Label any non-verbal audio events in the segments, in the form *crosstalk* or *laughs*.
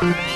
Thank you.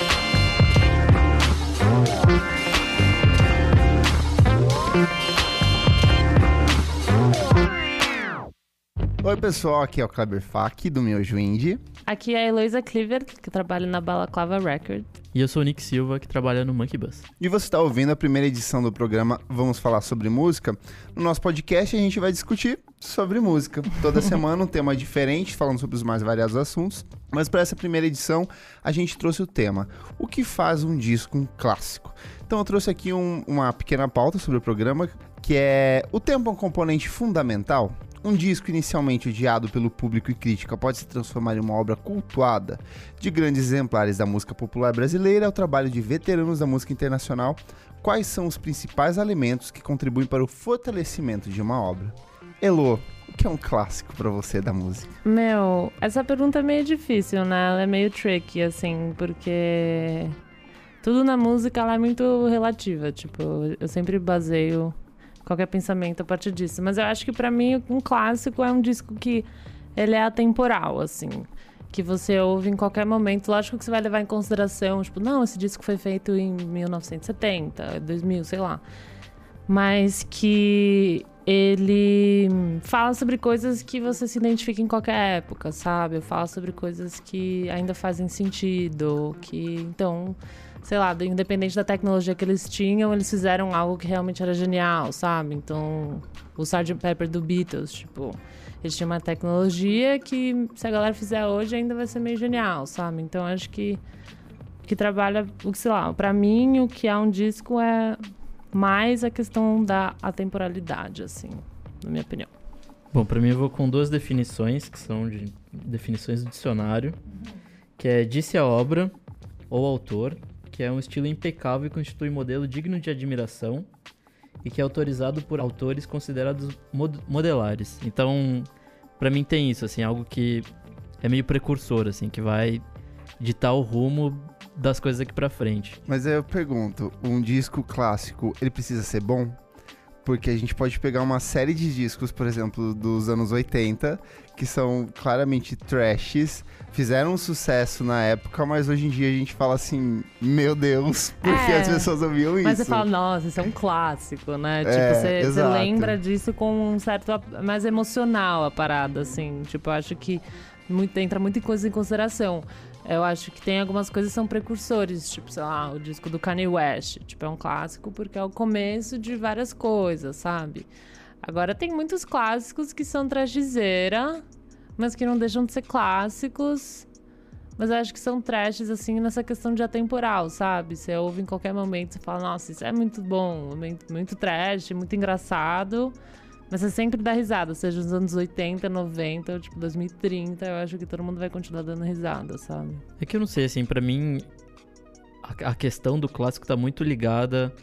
Oi, pessoal, aqui é o Kleber Fak, do meu Indie. Aqui é a Heloísa Cleaver, que trabalha na Balaclava Record. E eu sou o Nick Silva, que trabalha no Monkey Bus. E você está ouvindo a primeira edição do programa Vamos Falar Sobre Música. No nosso podcast, a gente vai discutir sobre música. Toda *laughs* semana um tema diferente, falando sobre os mais variados assuntos. Mas para essa primeira edição, a gente trouxe o tema: O que faz um disco um clássico? Então eu trouxe aqui um, uma pequena pauta sobre o programa, que é: O tempo é um componente fundamental? Um disco inicialmente odiado pelo público e crítica pode se transformar em uma obra cultuada. De grandes exemplares da música popular brasileira ao trabalho de veteranos da música internacional, quais são os principais elementos que contribuem para o fortalecimento de uma obra? Elo, o que é um clássico para você da música? Meu, essa pergunta é meio difícil, né? Ela é meio tricky, assim, porque tudo na música é muito relativa. Tipo, eu sempre baseio qualquer pensamento a partir disso. Mas eu acho que para mim um clássico é um disco que ele é atemporal, assim. Que você ouve em qualquer momento. Lógico que você vai levar em consideração, tipo, não, esse disco foi feito em 1970, 2000, sei lá. Mas que ele fala sobre coisas que você se identifica em qualquer época, sabe? Fala sobre coisas que ainda fazem sentido, que então sei lá, independente da tecnologia que eles tinham, eles fizeram algo que realmente era genial, sabe? Então, o Sgt. Pepper do Beatles, tipo, eles tinham uma tecnologia que se a galera fizer hoje ainda vai ser meio genial, sabe? Então, acho que que trabalha, o que sei lá, para mim o que é um disco é mais a questão da atemporalidade, assim, na minha opinião. Bom, para mim eu vou com duas definições que são de definições do dicionário, que é disse a obra ou autor que é um estilo impecável e constitui modelo digno de admiração e que é autorizado por autores considerados mod modelares. Então, para mim tem isso, assim, algo que é meio precursor, assim, que vai ditar o rumo das coisas aqui para frente. Mas aí eu pergunto, um disco clássico, ele precisa ser bom? Porque a gente pode pegar uma série de discos, por exemplo, dos anos 80, que são claramente trashes, fizeram um sucesso na época, mas hoje em dia a gente fala assim, meu Deus, *laughs* porque é, as pessoas ouviam isso. Mas você fala, nossa, isso é um clássico, né? É, tipo, você, lembra disso com um certo mais emocional a parada, assim. Tipo, eu acho que muito, entra muita coisa em consideração. Eu acho que tem algumas coisas que são precursores, tipo, sei lá, o disco do Kanye West. Tipo, é um clássico porque é o começo de várias coisas, sabe? Agora tem muitos clássicos que são trashzeira, mas que não deixam de ser clássicos. Mas eu acho que são trashes, assim, nessa questão de atemporal, sabe? Você ouve em qualquer momento, você fala, nossa, isso é muito bom, muito, muito trash, muito engraçado. Mas você sempre dá risada, seja nos anos 80, 90 ou tipo 2030, eu acho que todo mundo vai continuar dando risada, sabe? É que eu não sei, assim, para mim a, a, questão do clássico tá muito ligada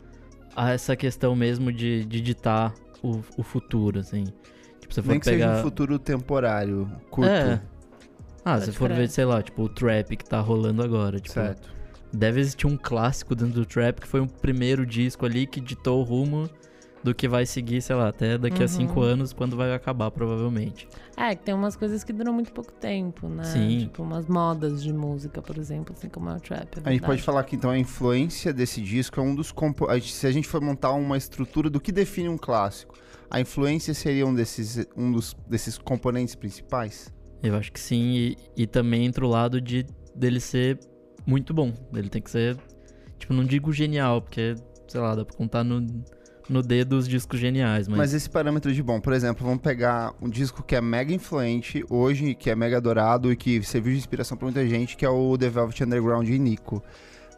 a essa questão mesmo de, de ditar o, o futuro, assim. Tipo, você for Nem que pegar... seja um futuro temporário, curto. É. Ah, se for ver, sei lá, tipo, o trap que tá rolando agora, tipo... Certo. Deve existir um clássico dentro do trap que foi o primeiro disco ali que ditou o rumo do que vai seguir, sei lá, até daqui uhum. a cinco anos, quando vai acabar, provavelmente. É, que tem umas coisas que duram muito pouco tempo, né? Sim. Tipo, umas modas de música, por exemplo, assim como é o trap. É a gente pode falar que então a influência desse disco é um dos compo... Se a gente for montar uma estrutura do que define um clássico, a influência seria um desses, um dos, desses componentes principais? Eu acho que sim, e, e também entra o lado de dele ser muito bom. Ele tem que ser, tipo, não digo genial, porque, sei lá, dá pra contar no no dedo os discos geniais. Mas... mas esse parâmetro de bom, por exemplo, vamos pegar um disco que é mega influente hoje, que é mega adorado e que serviu de inspiração para muita gente, que é o The Velvet Underground de Nico.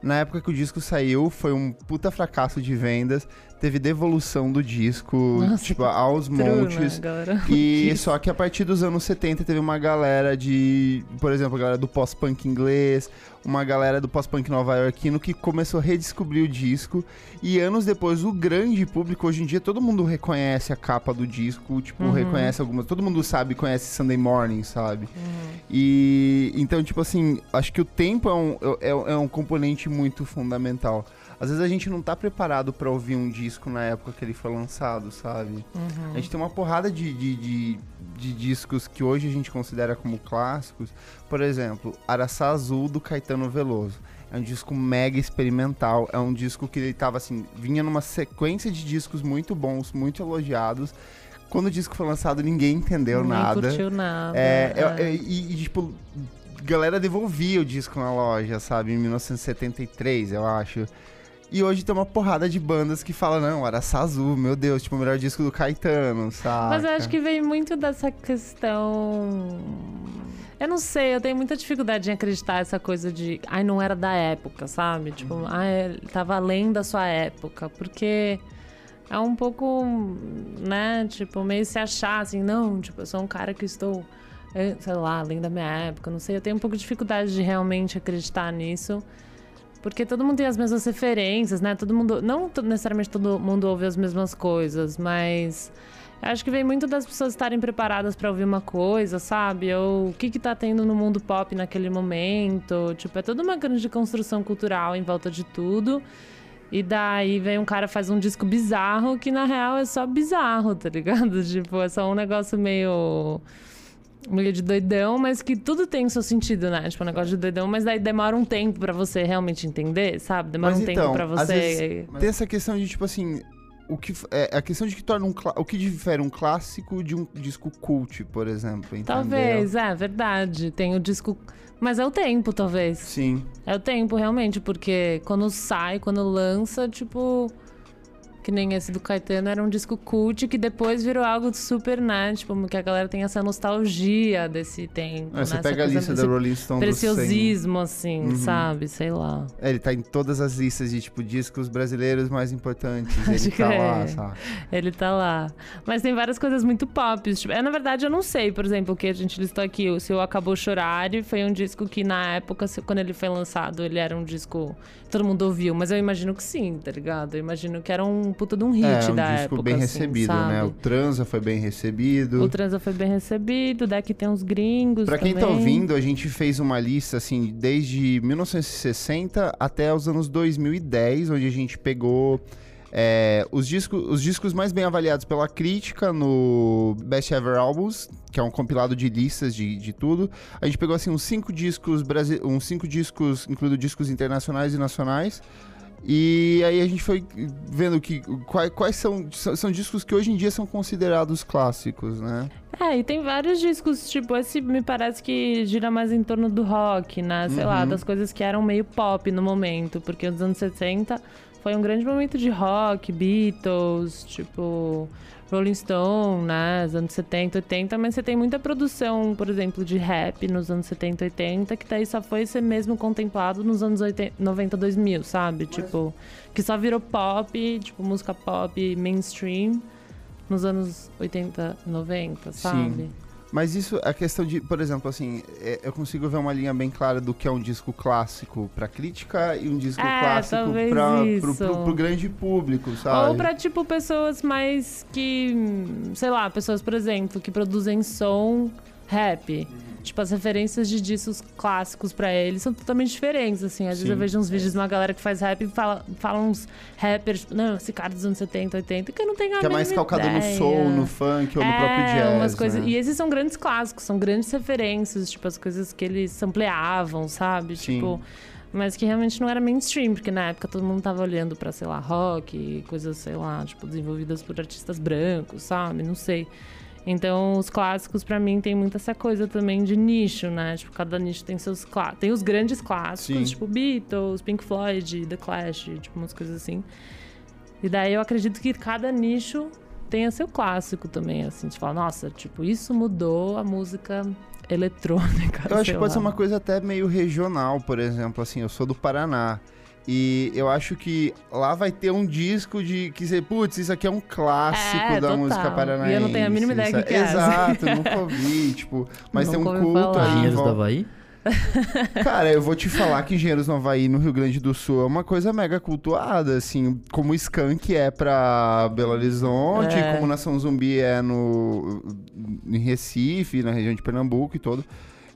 Na época que o disco saiu, foi um puta fracasso de vendas. Teve devolução do disco, Nossa, tipo, aos montes. Né, e *laughs* só que a partir dos anos 70 teve uma galera de, por exemplo, a galera do pós-punk inglês, uma galera do pós-punk nova-iorquino que começou a redescobrir o disco. E anos depois, o grande público, hoje em dia, todo mundo reconhece a capa do disco, tipo, uhum. reconhece algumas. Todo mundo sabe, conhece Sunday Morning, sabe? Uhum. E então, tipo assim, acho que o tempo é um, é, é um componente muito fundamental. Às vezes a gente não tá preparado pra ouvir um disco na época que ele foi lançado, sabe? Uhum. A gente tem uma porrada de, de, de, de discos que hoje a gente considera como clássicos. Por exemplo, Araçá Azul do Caetano Veloso. É um disco mega experimental. É um disco que ele tava assim, vinha numa sequência de discos muito bons, muito elogiados. Quando o disco foi lançado, ninguém entendeu Ninguém nada. curtiu nada. É, é, é. é, e, e, tipo, galera devolvia o disco na loja, sabe? Em 1973, eu acho. E hoje tem uma porrada de bandas que falam, não, Araçá Azul, meu Deus, tipo, o melhor disco do Caetano, sabe? Mas eu acho que vem muito dessa questão. Eu não sei, eu tenho muita dificuldade em acreditar essa coisa de. Ai, não era da época, sabe? Tipo, Uhum. ai, tava além da sua época. Porque é um pouco, né? Tipo, meio se achar assim, não, tipo, eu sou um cara que estou, eh, sei lá, além da minha época, não sei. Eu tenho um pouco de dificuldade de realmente acreditar nisso. Porque todo mundo tem as mesmas referências, né? Todo mundo. Não necessariamente todo mundo ouve as mesmas coisas, mas. Acho que vem muito das pessoas estarem preparadas pra ouvir uma coisa, sabe? Ou o que que tá tendo no mundo pop naquele momento. Tipo, é toda uma grande construção cultural em volta de tudo. E daí vem um cara faz um disco bizarro que na real é só bizarro, tá ligado? *laughs* Tipo, é só um negócio meio meio de doidão, mas que tudo tem seu sentido, né? Tipo, um negócio de doidão, mas daí demora um tempo pra você realmente entender, sabe? Demora Mas um então, tempo pra às você. vezes Tem essa questão de, tipo assim, o que, é, a questão de que torna um o que difere um clássico de um disco cult, por exemplo, entendeu? Talvez, é verdade. Tem o disco. Mas é o tempo, talvez. Sim. É o tempo, realmente, porque quando sai, quando lança, tipo. Que nem esse do Caetano era um disco cult que depois virou algo super, né? Tipo, que a galera tem essa nostalgia desse tempo. É, você né? pega a lista da Rolling Stone dos 100. Preciosismo, assim, Uhum. sabe? Sei lá. É, ele tá em todas as listas de, tipo, discos brasileiros mais importantes. Ele tá lá, crer. sabe? Ele tá lá. Mas tem várias coisas muito pop. Tipo, é, na verdade, eu não sei, por exemplo, o que a gente listou aqui. O Seu Acabou Chorar foi um disco que, na época, quando ele foi lançado, ele era um disco todo mundo ouviu. Mas eu imagino que sim, tá ligado? Eu imagino que era um puta de um hit É, um da disco época. bem assim, recebido, né? sabe? O Transa foi bem recebido. O Transa foi bem recebido, daqui tem uns gringos. Pra quem tá também. ouvindo, a gente fez uma lista, assim, desde 1960 até os anos 2010, onde a gente pegou é, os, discos, os discos mais bem avaliados pela crítica no Best Ever Albums, que é um compilado de listas de, de tudo. A gente pegou, assim, uns cinco discos, uns cinco discos, incluindo discos internacionais e nacionais. E aí a gente foi vendo que quais, quais são, são são discos que hoje em dia são considerados clássicos, né? É, e tem vários discos, tipo, esse me parece que gira mais em torno do rock, né? Sei lá, Uhum. das coisas que eram meio pop no momento, porque os anos 60 foi um grande momento de rock, Beatles, tipo, Rolling Stone, né? Os anos 70, 80, mas você tem muita produção, por exemplo, de rap nos anos 70, 80, que daí só foi ser mesmo contemplado nos anos 80, 90, 2000, sabe? Tipo, que só virou pop, tipo, música pop mainstream nos anos 80, 90, sabe? Mas isso, a questão de, por exemplo, assim, é, eu consigo ver uma linha bem clara do que é um disco clássico pra crítica e um disco É, clássico pra, pro, pro- pro grande público, sabe? Ou pra, tipo, pessoas mais que. Sei lá, pessoas, por exemplo, que produzem som rap. Tipo, as referências de discos clássicos pra eles são totalmente diferentes, assim. Às vezes Sim. eu vejo uns vídeos de uma galera que faz rap e fala, fala uns rappers, não, esse cara dos anos 70, 80, que eu não tenho a Que é mais calcado no ideia. soul, no funk ou no próprio É, jazz. umas coisas. né? E esses são grandes clássicos, são grandes referências, tipo, as coisas que eles sampleavam, sabe? Sim. Tipo. Mas que realmente não era mainstream, porque na época todo mundo tava olhando pra, sei lá, rock, coisas, sei lá, tipo, desenvolvidas por artistas brancos, sabe? Não sei. Então, os clássicos, pra mim, tem muito essa coisa também de nicho, né? Tipo, cada nicho tem seus clássicos. Tem os grandes clássicos, Sim. tipo Beatles, Pink Floyd, The Clash, tipo, umas coisas assim. E daí eu acredito que cada nicho tenha seu clássico também, assim. De falar, nossa, tipo, isso mudou a música eletrônica. Eu acho que pode lá. ser uma coisa até meio regional, por exemplo, assim, eu sou do Paraná. E eu acho que lá vai ter um disco de que você, putz, isso aqui é um clássico É, da total. música paranaense. E eu não tenho a mínima ideia do que é. Exato, *laughs* nunca ouvi, tipo, mas tem um culto falar. aí. Engenheiros do volta. Havaí? Cara, eu vou te falar que Engenheiros no Havaí, no Rio Grande do Sul, é uma coisa mega cultuada, assim, como o Skank é pra Belo Horizonte, É. como Nação Zumbi é no em Recife, na região de Pernambuco e todo.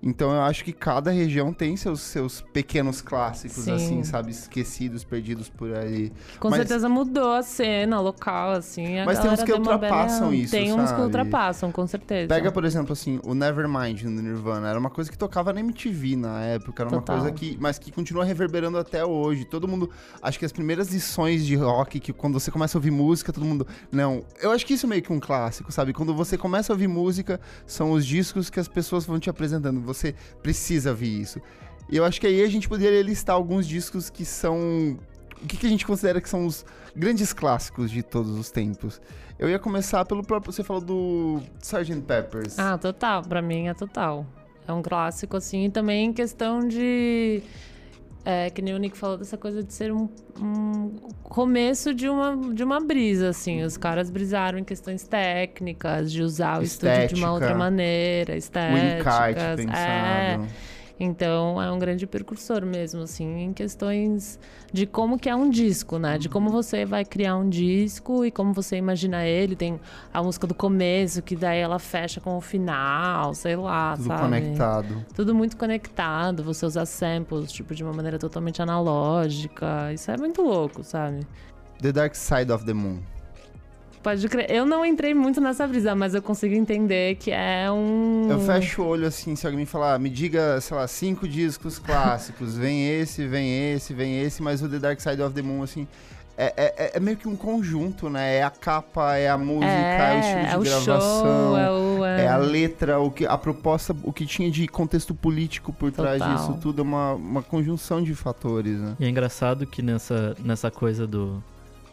Então eu acho que cada região tem seus, seus pequenos clássicos, Sim. assim, sabe? Esquecidos, perdidos por aí. Com Mas- certeza mudou a cena local, assim. Mas tem uns que uma ultrapassam bela- isso, Tem uns que sabe? ultrapassam, com certeza. Pega, por exemplo, assim, o Nevermind no Nirvana. Era uma coisa que tocava na MTV na época. Era uma Total. coisa que. Mas que continua reverberando até hoje. Todo mundo. Acho que as primeiras lições de rock, que quando você começa a ouvir música, todo mundo. Não. Eu acho que isso é meio que um clássico, sabe? Quando você começa a ouvir música, são os discos que as pessoas vão te apresentando. Você precisa ouvir isso. E eu acho que aí a gente poderia listar alguns discos que são. O que, que a gente considera que são os grandes clássicos de todos os tempos? Eu ia começar pelo próprio. Você falou do Sgt. Peppers. Ah, total. Pra mim é total. É um clássico, assim. E também em questão de. É, que nem o Nick falou dessa coisa de ser um, um começo de uma, de uma brisa, assim. Os caras brisaram em questões técnicas, de usar o estúdio de Estética. uma outra maneira, o estéticas. encarte é. pensado. Então é um grande precursor mesmo, assim, em questões de como que é um disco, né? De Uhum. como você vai criar um disco e como você imagina ele. Tem a música do começo, que daí ela fecha com o final, sei lá, Tudo sabe? conectado. Tudo muito conectado, você usar samples, tipo, de uma maneira totalmente analógica. Isso é muito louco, sabe? The Dark Side of the Moon. Pode crer. Eu não entrei muito nessa brisa, mas eu consigo entender que é um. Eu fecho o olho assim, se alguém me falar, me diga, sei lá, cinco discos clássicos. *laughs* vem esse, vem esse, vem esse, mas o The Dark Side of the Moon, assim. É, é, é meio que um conjunto, né? É a capa, é a música, é, o estilo de é o gravação. show, é o. É a letra, o que, a proposta, o que tinha de contexto político por trás Total. disso tudo, é uma, uma conjunção de fatores, né? E é engraçado que nessa, nessa coisa do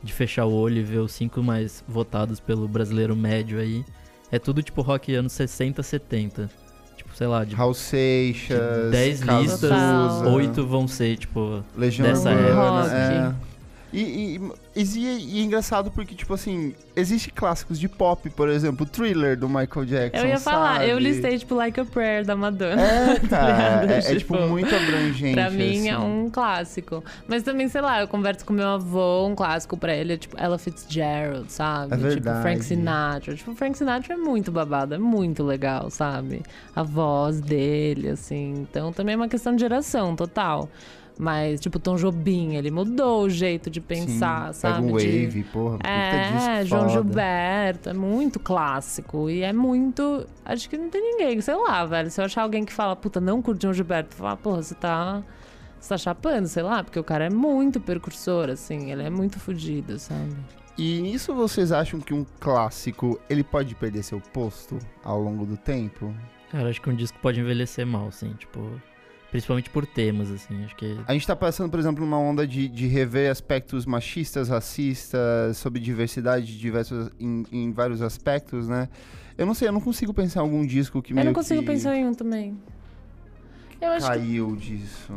de fechar o olho e ver os cinco mais votados pelo brasileiro médio aí, é tudo tipo rock anos 60, 70. Tipo, sei lá, de Raul Seixas, De dez Cazuza, listas, oito vão ser, tipo, Legião dessa Urbana, época. é. E, e, e, e é engraçado porque, tipo assim, existe clássicos de pop, por exemplo, Thriller do Michael Jackson. Eu ia falar, eu listei, tipo, Like a Prayer da Madonna. É, cara, *laughs* ligado? é, é, tipo Tipo, muito abrangente. Pra mim é assim. um clássico. Mas também, sei lá, eu converso com meu avô, um clássico pra ele é tipo Ella Fitzgerald, sabe? É Tipo. Frank Sinatra. Tipo, Frank Sinatra é muito babado, é muito legal, sabe? A voz dele, assim. Então também é uma questão de geração, total. Mas, tipo, Tom Jobim, ele mudou o jeito de pensar, Sim, sabe? Pega um De- Wave, porra, puta É, disco João foda. Gilberto, é muito clássico. E é muito. Acho que não tem ninguém, sei lá, velho. Se eu achar alguém que fala, puta, não curte João Gilberto, fala, porra, você tá. Você tá chapando, sei lá, porque o cara é muito percursor, assim, ele é muito fodido, sabe? E nisso vocês acham que um clássico, ele pode perder seu posto ao longo do tempo? cara, acho que um disco pode envelhecer mal, assim, tipo, principalmente por temas, assim, acho que A gente tá passando, por exemplo, numa onda de, de rever aspectos machistas, racistas, sobre diversidade de diversos, em, em vários aspectos, né? Eu não sei, eu não consigo pensar em algum disco que Eu meio não consigo que pensar em um também. Eu acho que. caiu disso.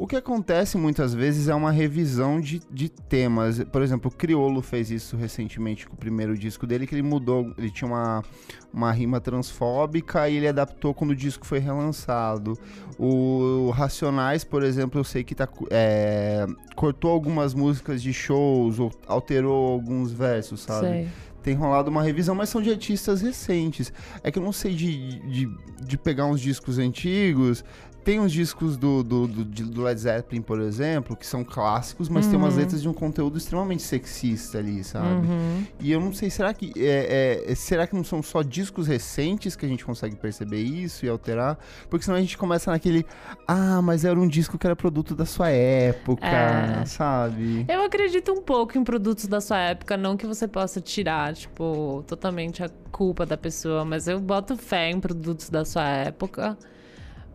O que acontece muitas vezes é uma revisão de, de temas. Por exemplo, o Criolo fez isso recentemente com o primeiro disco dele, que ele mudou. Ele tinha uma, uma rima transfóbica e ele adaptou quando o disco foi relançado. O Racionais, por exemplo, eu sei que tá, é, cortou algumas músicas de shows ou alterou alguns versos, sabe? Sei. tem rolado uma revisão, mas são de artistas recentes. É que eu não sei de, de, de pegar uns discos antigos. Tem uns discos do, do, do, do Led Zeppelin, por exemplo, que são clássicos, mas tem umas Uhum. letras de um conteúdo extremamente sexista ali, sabe? Uhum. E eu não sei, será que é, é- será que não são só discos recentes que a gente consegue perceber isso e alterar? Porque senão a gente começa naquele, ah, mas era um disco que era produto da sua época, É. sabe? Eu acredito um pouco em produtos da sua época, não que você possa tirar, tipo, totalmente a culpa da pessoa, mas eu boto fé em produtos da sua época.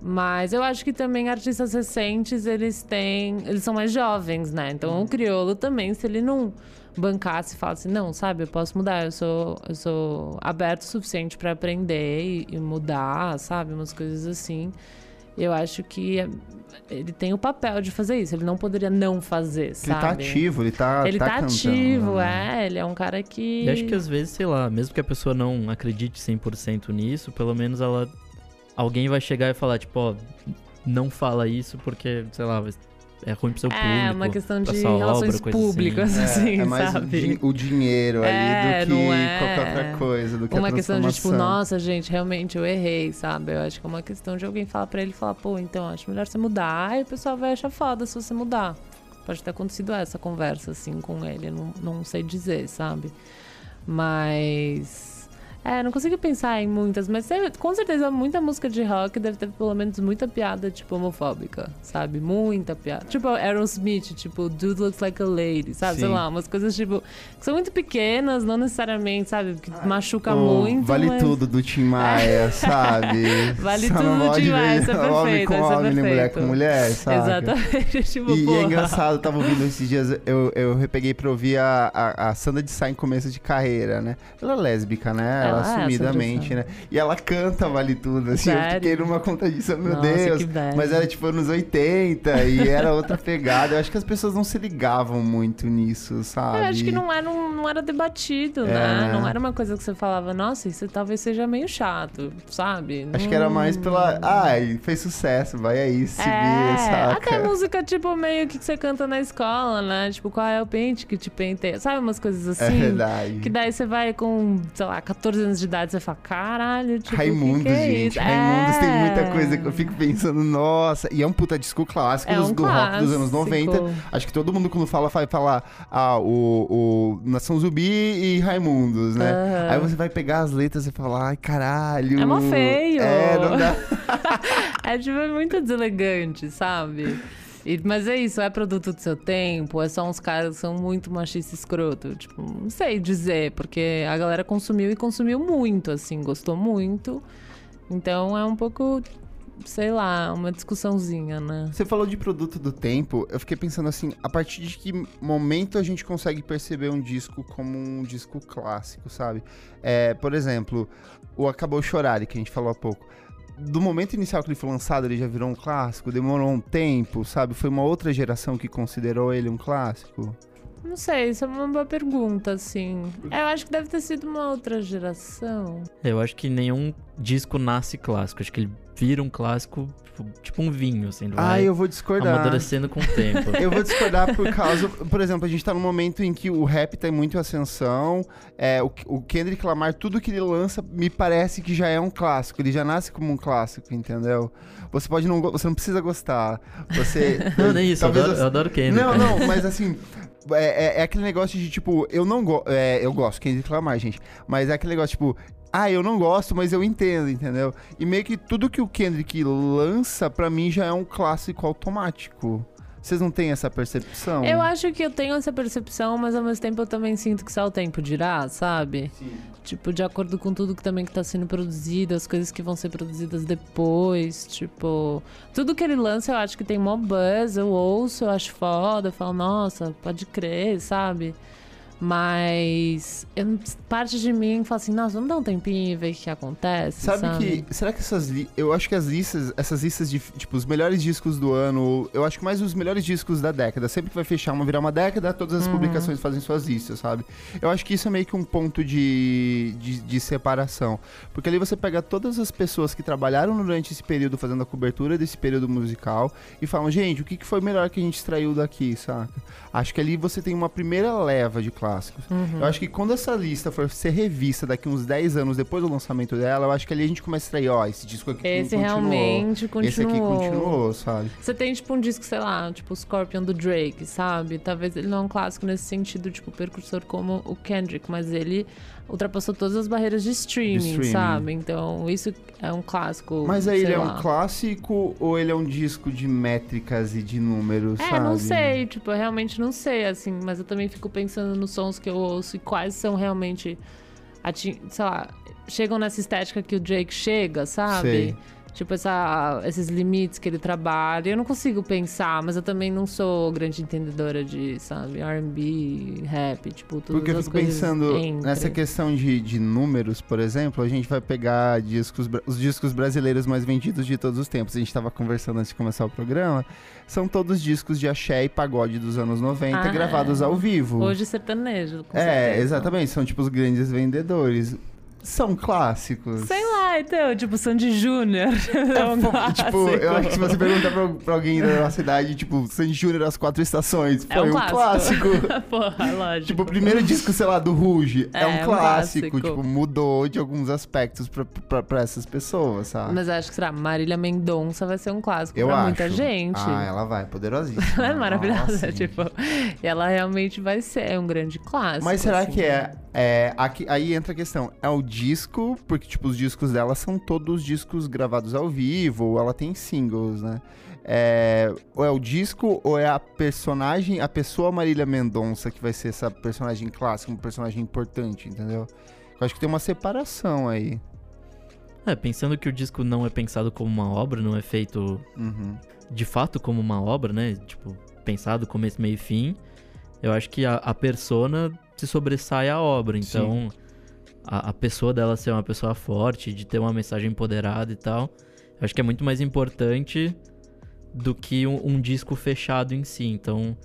Mas eu acho que também artistas recentes, eles têm. Eles são mais jovens, né? Então o criolo também, se ele não bancasse e falasse, não, sabe, eu posso mudar, eu sou, eu sou aberto o suficiente pra aprender e, e mudar, sabe? Umas coisas assim. Eu acho que é- ele tem o papel de fazer isso. Ele não poderia não fazer, Ele sabe? tá ativo, ele tá Ele tá tá, cantando, ativo, né? é. Ele é um cara que. E acho que às vezes, sei lá, mesmo que a pessoa não acredite 100% nisso, pelo menos ela. Alguém vai chegar e falar, tipo, ó, não fala isso porque, sei lá, é ruim pro seu público. É, uma questão de relações obra, públicas, assim. assim, é mais o, sabe? o dinheiro É, ali do que é. qualquer outra coisa, do que uma a questão de tipo, nossa, gente, realmente eu errei, sabe? Eu acho que é uma questão de alguém falar pra ele falar, pô, então acho melhor você mudar. Aí o pessoal vai achar foda se você mudar. Pode ter acontecido essa conversa, assim, com ele, não, não sei dizer, sabe? Mas. É, não consigo pensar em muitas, mas tem- com certeza muita música de rock deve ter pelo menos muita piada, tipo, homofóbica, sabe? Muita piada. Tipo, Aerosmith, tipo, Dude Looks Like a Lady, sabe? Sei Sim. lá, umas coisas, tipo, que são muito pequenas, não necessariamente, sabe? Que machuca O muito. Vale mas- tudo do Tim Maia, sabe? *laughs* Vale Só tudo não do Tim Maia, isso é Homem perfeito, com isso é homem, mulher perfeito. com mulher, sabe? Exatamente, *laughs* tipo, E, e é engraçado, eu tava ouvindo esses dias, eu, eu repeguei pra ouvir a, a, a Sandra de Sá em começo de carreira, né? Ela é lésbica, né? Ela, Ela é, Sandra de assumidamente, Sá. né? E ela canta Vale Tudo, assim, eu Sério? fiquei numa contradição, meu Nossa, Deus. Mas era tipo anos 80 e era outra pegada. Eu acho que as pessoas não se ligavam muito nisso, sabe? Eu acho que não era, um- não era debatido, É, né? né? Não era uma coisa que você falava, nossa, isso talvez seja meio chato, sabe? Acho Não- que era mais pela. Ai, fez sucesso, vai aí, se É, vira, saca? até música, tipo, meio que você canta na escola, né? Tipo, qual é o pente que te penteia? Sabe umas coisas É assim? verdade. Que daí você vai com, sei lá, 14 anos de idade, você fala, caralho, tipo, Raimundos, que que é gente. isso? Raimundos tem muita É. coisa que eu fico pensando, nossa. E é um puta disco clássico É dos- um do rock dos anos clássico. 90. Acho que todo mundo quando fala, vai falar, ah, o, o Nação Zumbi e Raimundos, né? Aham. Aí você vai pegar as letras e falar, ai, caralho. É mó feio. É, não dá. *laughs* É tipo, é muito deselegante, sabe? E- mas é isso, é produto do seu tempo, é só uns caras que são muito machista escroto. Tipo, não sei dizer, porque a galera consumiu e consumiu muito, assim, gostou muito. Então é um pouco, sei lá, uma discussãozinha, né? Você falou de produto do tempo, eu fiquei pensando assim, a partir de que momento a gente consegue perceber um disco como um disco clássico, sabe? É, por exemplo, o Acabou Chorar, que a gente falou há pouco. Do momento inicial que ele foi lançado, ele já virou um clássico? Demorou um tempo, sabe? Foi uma outra geração que considerou ele um clássico? Não sei, isso é uma boa pergunta, assim. É, eu acho que deve ter sido uma outra geração. Eu acho que nenhum disco nasce clássico. Acho que ele vira um clássico, tipo, tipo um vinho, assim. Ele Ah, eu vou discordar. amadurecendo com o tempo. *laughs* Eu vou discordar por causa, por exemplo, a gente tá num momento em que o rap tá em muito ascensão. É, o, o Kendrick Lamar, tudo que ele lança, me parece que já é um clássico. Ele já nasce como um clássico, entendeu? Você pode não, você não precisa gostar. Você *laughs* Não, nem isso. Eu adoro, você- eu adoro Kendrick. Não, não, mas assim. É, é- é aquele negócio de tipo, eu não gosto. eu gosto, quem reclamar, gente. Mas é aquele negócio, tipo, ah, eu não gosto, mas eu entendo, entendeu? E meio que tudo que o Kendrick lança, pra mim, já é um clássico automático. Vocês não têm essa percepção? Eu acho que eu tenho essa percepção, mas ao mesmo tempo eu também sinto que só o tempo dirá, sabe? Tipo, de acordo com tudo que também que tá sendo produzido, as coisas que vão ser produzidas depois, tipo... Tudo que ele lança eu acho que tem mó buzz, eu ouço, eu acho foda, eu falo, nossa, pode crer, sabe? Mas eu, parte de mim fala assim, nossa, vamos dar um tempinho e ver o que acontece, Sabe, sabe? que. Será que essas. Eu acho que as listas. Essas listas de. Tipo, os melhores discos do ano. Eu acho que mais os melhores discos da década. Sempre que vai fechar uma, virar uma década, todas as Uhum. publicações fazem suas listas, sabe? Eu acho que isso é meio que um ponto de, de, de separação. Porque ali você pega todas as pessoas que trabalharam durante esse período fazendo a cobertura desse período musical e falam, gente, o que, que foi melhor que a gente extraiu daqui, saca? Acho que ali você tem uma primeira leva de clássicos. Uhum. Eu acho que quando essa lista for ser revista daqui uns 10 anos depois do lançamento dela, eu acho que ali a gente começa a extrair, ó, esse disco aqui Esse continuou. realmente continuou. Esse aqui continuou, sabe? Você tem, tipo, um disco, sei lá, tipo o Scorpion do Drake, sabe? Talvez ele não é um clássico nesse sentido, tipo, percursor como o Kendrick, mas ele ultrapassou todas as barreiras de streaming, De streaming. sabe? Então, isso é um clássico. Mas aí ele é lá. um clássico ou ele é um disco de métricas e de números, É, sabe? não sei, tipo, eu realmente não sei, assim, mas eu também fico pensando nos sons que eu ouço e quais são realmente, ati- sei lá, chegam nessa estética que o Drake chega, sabe? Sei. Tipo, essa, esses limites que ele trabalha. Eu não consigo pensar, mas eu também não sou grande entendedora de, sabe, RB, rap, tipo, tudo Porque eu fico pensando nessa questão de, de números, por exemplo, a gente vai pegar discos, os discos brasileiros mais vendidos de todos os tempos. A gente estava conversando antes de começar o programa. São todos discos de axé e pagode dos anos 90 Ah, gravados é. ao vivo. Hoje sertanejo, É, exatamente. São tipo os grandes vendedores. São clássicos? Sei lá, então, tipo, Sandy Júnior. É *laughs* um Pô, clássico. tipo, eu acho que se você perguntar pra, pra alguém da nossa idade, tipo, Sandy Júnior as quatro estações, É foi um um clássico. *laughs* Porra, lógico. tipo, o primeiro disco, sei lá, do Ruge, é, É, um um clássico. clássico. Tipo, mudou de alguns aspectos pra, pra, pra essas pessoas, sabe? Mas acho que será Marília Mendonça vai ser um clássico eu pra acho. muita gente. Ah, ela vai, poderosíssima. *laughs* Ela é maravilhosa, Nossa, tipo, gente. ela realmente vai ser um grande clássico. Mas será assim. que é, é aqui, aí entra a questão, é o disco, porque tipo os discos dela são todos discos gravados ao vivo, ou ela tem singles, né? É, ou é o disco ou é a personagem, a pessoa Marília Mendonça que vai ser essa personagem clássica, um personagem importante, entendeu? Eu acho que tem uma separação aí. É, pensando que o disco não é pensado como uma obra, não é feito Uhum. de fato como uma obra, né? Tipo, pensado começo, meio e fim. Eu acho que a, a persona se sobressai à obra. Então, a, a pessoa dela ser uma pessoa forte, de ter uma mensagem empoderada e tal, eu acho que é muito mais importante do que um, um disco fechado em si. Então,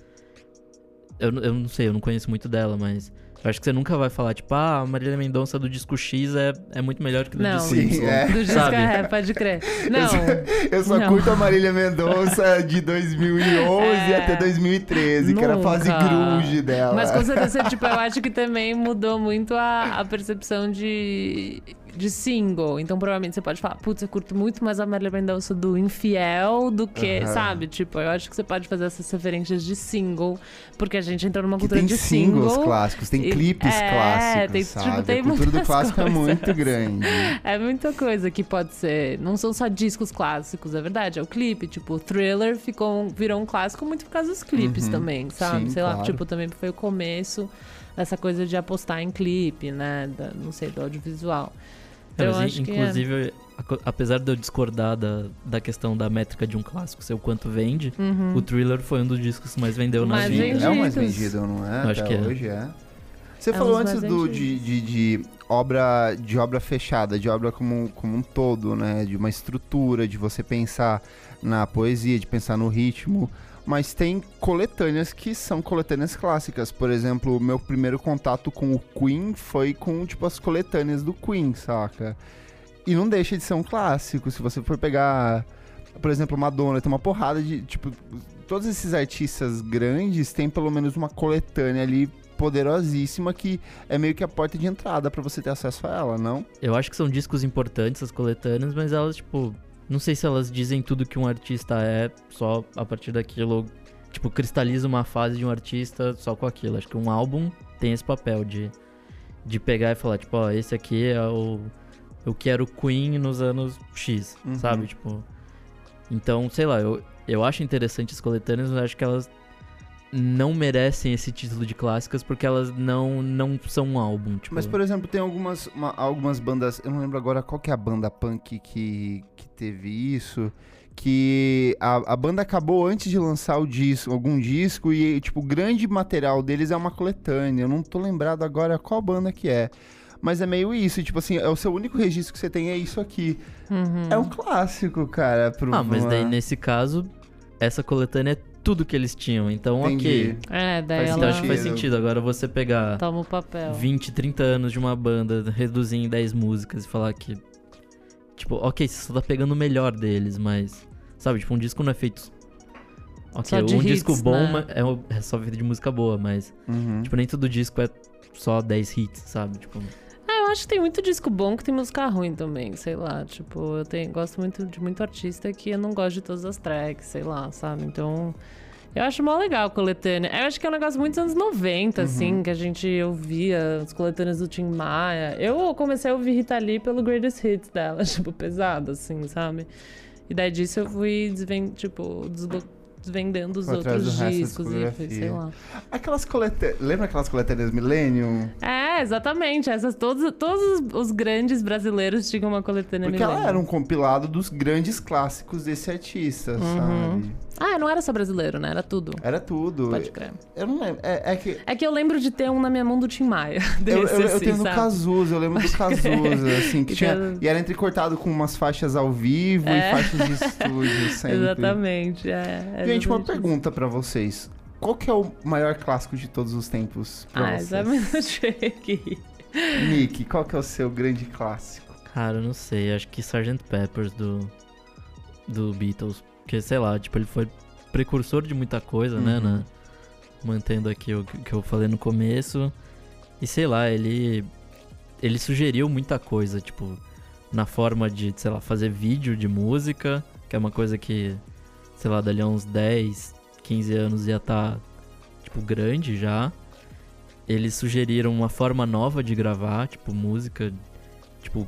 eu, eu não sei, eu não conheço muito dela, mas eu acho que você nunca vai falar, tipo, ah, a Marília Mendonça do disco X é, é muito melhor que do Não, disco Sim, Y. é. Do disco Sabe? é, *laughs* pode crer. Não, *laughs* Eu só Não. curto a Marília Mendonça de 2011 É. até 2013, que era a fase Nunca. grunge dela. mas com certeza, *laughs* tipo, eu acho que também mudou muito a, a percepção de, de single. Então, provavelmente você pode falar, putz, eu curto muito mais a Marília Mendonça do Infiel do que, Aham. sabe? Tipo, eu acho que você pode fazer essas referências de single, porque a gente entrou numa cultura tem de singles single. clássicos, tem E- clipes é, clássicos, tem- sabe? tipo, tem a cultura do clássico é coisas. muito grande. É muita coisa que pode ser. Não são só discos clássicos, é verdade. É o clipe. Tipo, o Thriller ficou, virou um clássico muito por causa dos clipes Uhum. também, sabe? Sim, Sei lá, claro. tipo, também foi o começo dessa coisa de apostar em clipe, né? Da- não sei, do audiovisual. É, eu mas, é. inclusive, apesar de eu discordar da, da questão da métrica de um clássico ser o quanto vende, Uhum. o Thriller foi um dos discos que mais vendeu na Mais vida. vendido. É o mais vendidos. vendido, não é? Eu acho Até que é. hoje é. Você É falou antes do, de, vendidos. de, de obra de obra fechada, de obra como, como um todo, né? De uma estrutura, de você pensar na poesia, de pensar no ritmo. Mas tem coletâneas que são coletâneas clássicas. Por exemplo, meu primeiro contato com o Queen foi com, tipo, as coletâneas do Queen, saca? E não deixa de ser um clássico. Se você for pegar, por exemplo, Madonna, tem uma porrada de, tipo, todos esses artistas grandes têm pelo menos uma coletânea ali poderosíssima que é meio que a porta de entrada pra você ter acesso a ela, não? Eu acho que são discos importantes, as coletâneas, mas elas, tipo, não sei se elas dizem tudo que um artista é só a partir daquilo. Tipo, cristaliza uma fase de um artista só com aquilo. Acho que um álbum tem esse papel de, de pegar e falar, tipo, ó, esse aqui é o. Eu quero Queen nos anos X, Uhum. sabe? Tipo. Então, sei lá, eu, eu acho interessante as coletâneas, mas acho que elas não merecem esse título de clássicas porque elas não, não são um álbum. Tipo, Mas, por exemplo, tem algumas, uma- algumas bandas, eu não lembro agora qual que é a banda punk que, que teve isso, que a, a banda acabou antes de lançar o disco, algum disco, e, tipo, o grande material deles é uma coletânea. Eu não tô lembrado agora qual banda que é. Mas é meio isso, tipo assim, é o seu único registro que você tem é isso aqui. Uhum. É um clássico, cara. Pro, Ah, mas uma- daí nesse caso, essa coletânea é tudo que eles tinham. Então, Entendi. ok. É, daí Faz Então ela acho que faz sentido. Agora você pegar toma o papel. 20, 30 anos de uma banda, reduzir em 10 músicas e falar que. Tipo, ok, você só tá pegando o melhor deles, mas. Sabe, tipo, um disco não é feito. Ok, Só de um hits, disco bom né? é, o- é só feito de música boa, mas. Uhum. Tipo, nem todo disco é só 10 hits, sabe? Tipo. Eu acho que tem muito disco bom que tem música ruim também, sei lá. Tipo, eu tenho, gosto muito de muito artista que eu não gosto de todas as tracks, sei lá, sabe? Então, eu acho mó legal a coletânea. Eu acho que é um negócio muito dos anos 90, assim, que a gente ouvia as coletâneas do Tim Maia. Eu comecei a ouvir Rita Lee pelo Greatest Hits dela, *laughs* tipo, pesado, assim, sabe? E daí disso eu fui, desven tipo, desblo- desvendando os outros discos e sei lá. Aquelas coletâneas. Lembra aquelas coletâneas Millennium? É, exatamente. Essas, todos, todos os- os grandes brasileiros tinham uma coletânea Porque ela Millennium. era um compilado dos grandes clássicos desse artista, Uhum. sabe? Ah, não era só brasileiro, né? Era tudo. Era tudo. Pode crer. Eu não lembro. É, é que. É que eu lembro de ter um na minha mão do Tim Maia. *laughs* Eu, Desse, eu, eu assim, tenho do sabe? Cazuza, eu lembro do Cazuza, assim, que *laughs* tinha. tem- E era entrecortado com umas faixas ao vivo É. e faixas de *laughs* estúdio sempre. Exatamente. É, é Gente, uma exatamente isso. pergunta pra vocês. Qual que é o maior clássico de todos os tempos pra Ah, vocês? meio tricky. Nick, qual que é o seu grande clássico? Cara, eu não sei. Acho que Sgt. Peppers do, do Beatles. Porque, sei lá, tipo, ele foi precursor de muita coisa, né? Uhum. na- mantendo aqui o que eu falei no começo. E sei lá, ele. Ele sugeriu muita coisa, tipo, na forma de, sei lá, fazer vídeo de música, que é uma coisa que, sei lá, dali a uns 10, 15 anos ia estar, tipo, grande já. Eles sugeriram uma forma nova de gravar, tipo, música, tipo,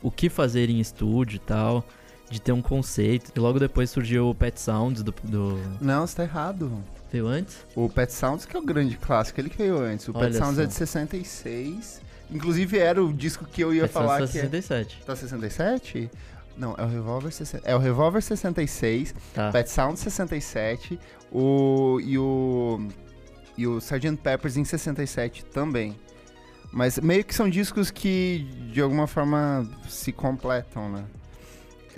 o que fazer em estúdio e tal, de ter um conceito. E logo depois surgiu o Pet Sounds do. do... Não, você tá errado. Veio antes? O Pet Sounds que é o grande clássico, ele que veio antes. O Pet Olha Sounds só. é de 66. Inclusive era o disco que eu ia Pet Sounds falar tá que é... 67. Tá 67? Não, é o Revolver 60... É o Revolver 66, Tá. Pet Sounds 67, o e o e o Sgt. Peppers em 67 também. Mas meio que são discos que de alguma forma se completam, né?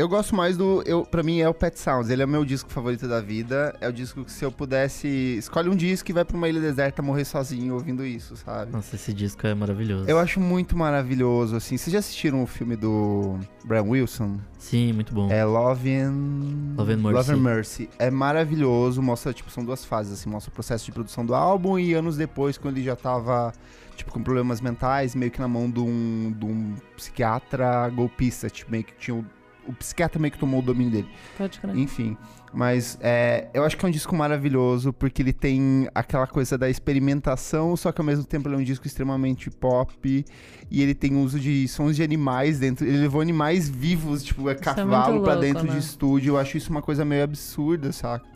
Eu gosto mais do. Eu, pra mim é o Pet Sounds. Ele é o meu disco favorito da vida. É o disco que se eu pudesse. Escolhe um disco e vai pra uma ilha deserta morrer sozinho ouvindo isso, sabe? Nossa, esse disco é maravilhoso. Eu acho muito maravilhoso, assim. Vocês já assistiram o filme do Brian Wilson? Sim, muito bom. É Love and... Love and Mercy. Love and Mercy. É maravilhoso. Mostra, tipo, são duas fases, assim. Mostra o processo de produção do álbum e anos depois, quando ele já tava, tipo, com problemas mentais, meio que na mão de um, de um psiquiatra golpista. Tipo, meio que tinha o... Psiquiatra meio que tomou o domínio dele. Pode crer. Enfim, mas é, eu acho que é um disco maravilhoso porque ele tem aquela coisa da experimentação, só que ao mesmo tempo ele é um disco extremamente pop e ele tem uso de sons de animais dentro. Ele levou animais vivos, tipo, é é cavalo muito pra louco, dentro né? de estúdio. Eu acho isso uma coisa meio absurda, saca?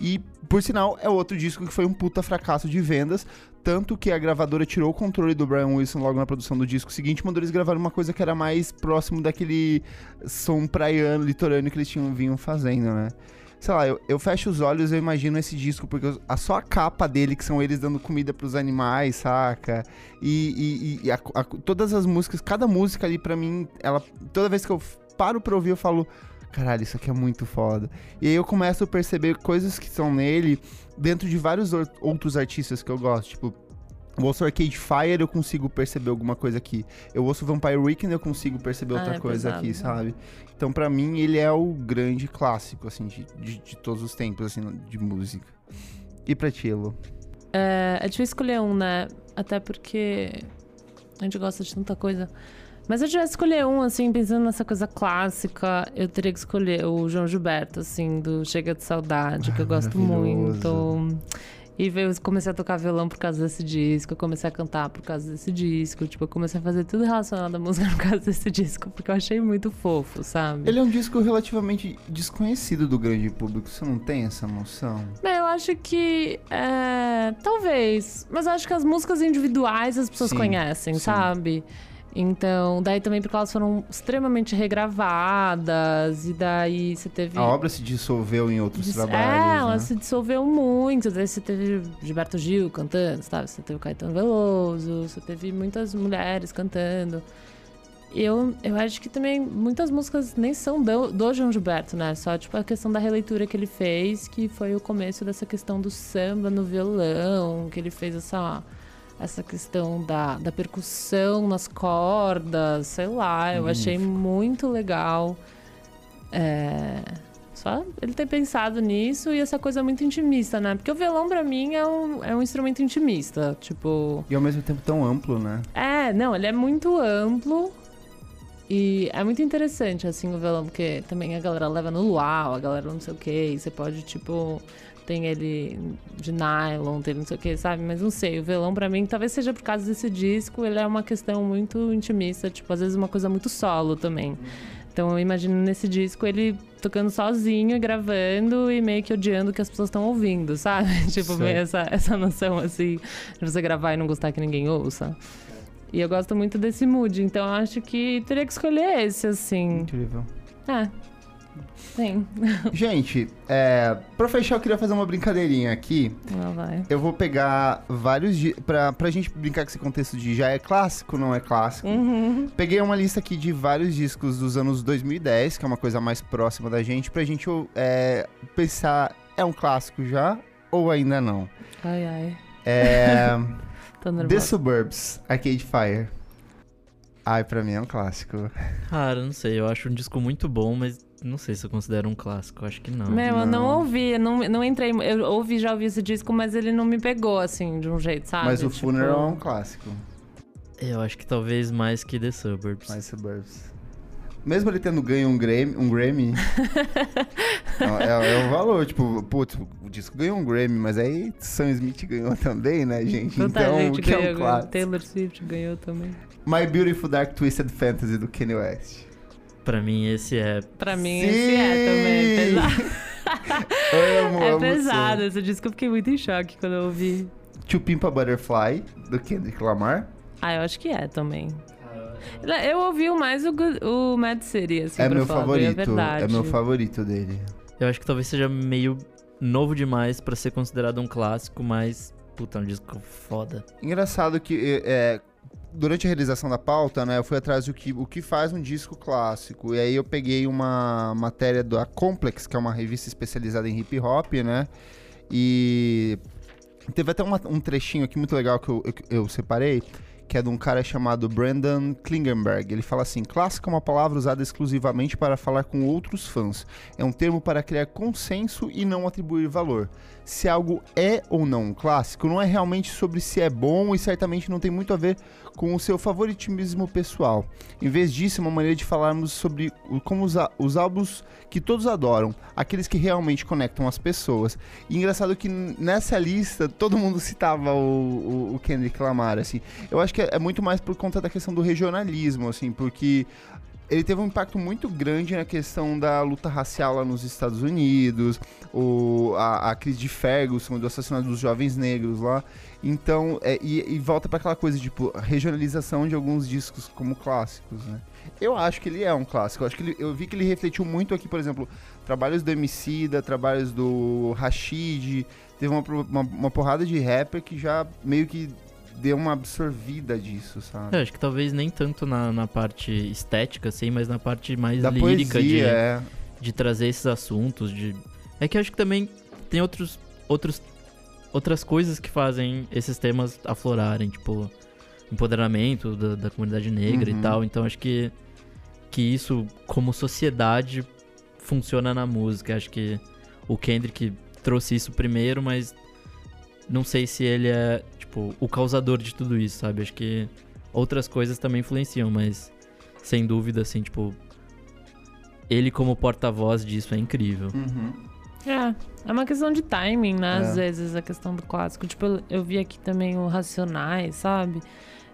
E, por sinal, é outro disco que foi um puta fracasso de vendas. Tanto que a gravadora tirou o controle do Brian Wilson logo na produção do disco seguinte, mandou eles gravarem uma coisa que era mais próximo daquele som praiano, litorâneo que eles tinham vinham fazendo, né? Sei lá, eu, eu fecho os olhos e eu imagino esse disco, porque a só a capa dele, que são eles dando comida pros animais, saca? E, e- e a- a- todas as músicas, cada música ali pra mim, ela. Toda vez que eu paro pra ouvir, eu falo. Caralho, isso aqui é muito foda. E aí eu começo a perceber coisas que estão nele dentro de vários outros artistas que eu gosto. Tipo, eu ouço Arcade Fire, eu consigo perceber alguma coisa aqui. Eu ouço Vampire Weekend, eu consigo perceber Ah, outra é coisa pesado, aqui, né? sabe? Então, pra mim, ele é o grande clássico, assim, de, de, de todos os tempos, assim, de música. E pra ti, Elo? É, é difícil escolher um, né? Até porque a gente gosta de tanta coisa. Mas se eu tivesse que escolher um, assim, pensando nessa coisa clássica, eu teria que escolher o João Gilberto, assim, do Chega de Saudade, que eu gosto Maravilhoso. muito. E veio, comecei a tocar violão por causa desse disco, eu comecei a cantar por causa desse disco, tipo, eu comecei a fazer tudo relacionado à música *laughs* por causa desse disco, porque eu achei muito fofo, sabe? Ele é um disco relativamente desconhecido do grande público, você não tem essa noção? Bem, eu acho que. é, talvez. Mas eu acho que as músicas individuais as pessoas Sim, conhecem, sim. sabe? Então, daí também porque elas foram extremamente regravadas, e daí você teve. A obra se dissolveu em outros Dis- trabalhos, É, ela né? se dissolveu muito. Daí você teve Gilberto Gil cantando, sabe? Você teve o Caetano Veloso, você teve muitas mulheres cantando. Eu, eu acho que também muitas músicas nem são do, do João Gilberto, né? Só tipo a questão da releitura que ele fez, que foi o começo dessa questão do samba no violão, que ele fez essa, essa questão da, da percussão nas cordas, sei lá, eu achei muito legal. É, só ele ter pensado nisso e essa coisa muito intimista, né? Porque o violão pra mim é um, é um instrumento intimista, tipo... E ao mesmo tempo tão amplo, né? É, não, ele é muito amplo e é muito interessante, assim, o violão, porque também a galera leva no luau, a galera não sei o que, você pode, tipo, tem ele de nylon, tem não sei o que, sabe? Mas não sei, o violão pra mim, talvez seja por causa desse disco, ele é uma questão muito intimista, tipo, às vezes uma coisa muito solo também. Então eu imagino nesse disco ele tocando sozinho, e gravando e meio que odiando o que as pessoas estão ouvindo, sabe? *laughs* tipo, Certo. meio essa, essa noção assim, de você gravar e não gostar que ninguém ouça. E eu gosto muito desse mood, então eu acho que teria que escolher esse, assim. Incrível. É. Sim. *laughs* Gente, é, pra fechar, eu queria fazer uma brincadeirinha aqui. Lá vai. Eu vou pegar vários. Pra, pra gente brincar com esse contexto de já é clássico, não é clássico. Uhum. Peguei uma lista aqui de vários discos dos anos 2010, que é uma coisa mais próxima da gente, pra gente é, pensar: é um clássico já ou ainda não? Ai, ai. É. *laughs* Tô The. Suburbs, Arcade Fire. Ai, pra mim é um clássico. Cara, não sei, eu acho um disco muito bom, mas não sei se eu considero um clássico, acho que não. Meu, eu não Não. ouvi, eu não, não entrei. Eu ouvi, já ouvi esse disco, mas ele não me pegou, assim, de um jeito, sabe? Mas o Tipo, Funeral é um clássico. Eu acho que talvez mais que The Suburbs. Mais Suburbs. Mesmo ele tendo ganho um Grammy, um Grammy *laughs* é, é- o valor. Tipo, putz, o disco ganhou um Grammy, mas aí Sam Smith ganhou também, né, gente? Tanta então, gente que é um ganhou. clássico. Taylor Swift ganhou também. My Beautiful Dark Twisted Fantasy do Kanye West. Pra mim, esse é. Pra mim, Sim! esse é também. Pesado. *laughs* Amo, É amo pesado. Esse disco eu fiquei muito em choque quando eu ouvi. To Pimp a Butterfly, do Kendrick Lamar. Ah, eu acho que é também. Eu ouvi mais o, o Mad City, assim, é meu falar bem favorito. verdade. É meu favorito dele. Eu acho que talvez seja meio novo demais pra ser considerado um clássico, mas. Puta, é um disco foda. Engraçado que é, durante a realização da pauta, né, eu fui atrás do que, o que faz um disco clássico. E aí eu peguei uma matéria da Complex, que é uma revista especializada em hip hop, né? E teve até uma- um trechinho aqui muito legal que eu, eu, eu separei, que é de um cara chamado Brandon Klingenberg. Ele fala assim: clássico é uma palavra usada exclusivamente para falar com outros fãs. É um termo para criar consenso e não atribuir valor. Se algo é ou não um clássico, não é realmente sobre se é bom e certamente não tem muito a ver com o seu favoritismo pessoal. Em vez disso, é uma maneira de falarmos sobre como os, os álbuns que todos adoram, aqueles que realmente conectam as pessoas. E engraçado que nessa lista todo mundo citava o, o, o Kendrick Lamar, assim. Eu acho que é, é muito mais por conta da questão do regionalismo, assim, porque ele teve um impacto muito grande na questão da luta racial lá nos Estados Unidos, o, a, a crise de Ferguson, do assassinato dos jovens negros lá. Então, é, e, e volta para aquela coisa, tipo, regionalização de alguns discos como clássicos, né? Eu acho que ele é um clássico. Eu, acho que ele- eu vi que ele refletiu muito aqui, por exemplo, trabalhos do Emicida, trabalhos do Rashid. Teve uma, uma, uma porrada de rapper que já meio que deu uma absorvida disso, sabe? Eu acho que talvez nem tanto na, na parte estética, assim, mas na parte mais da lírica poesia, de, é. de trazer esses assuntos. De... É que eu acho que também tem outros, outros, outras coisas que fazem esses temas aflorarem, tipo, empoderamento da, da comunidade negra Uhum. e tal. Então acho que, que isso, como sociedade, funciona na música. Acho que o Kendrick trouxe isso primeiro, mas não sei se ele é, tipo, o causador de tudo isso, sabe? Acho que outras coisas também influenciam, mas sem dúvida, assim, tipo, ele como porta-voz disso é incrível. Uhum. É, é uma questão de timing, né? Às É. vezes, a questão do clássico. Tipo, eu, eu vi aqui também o Racionais, sabe?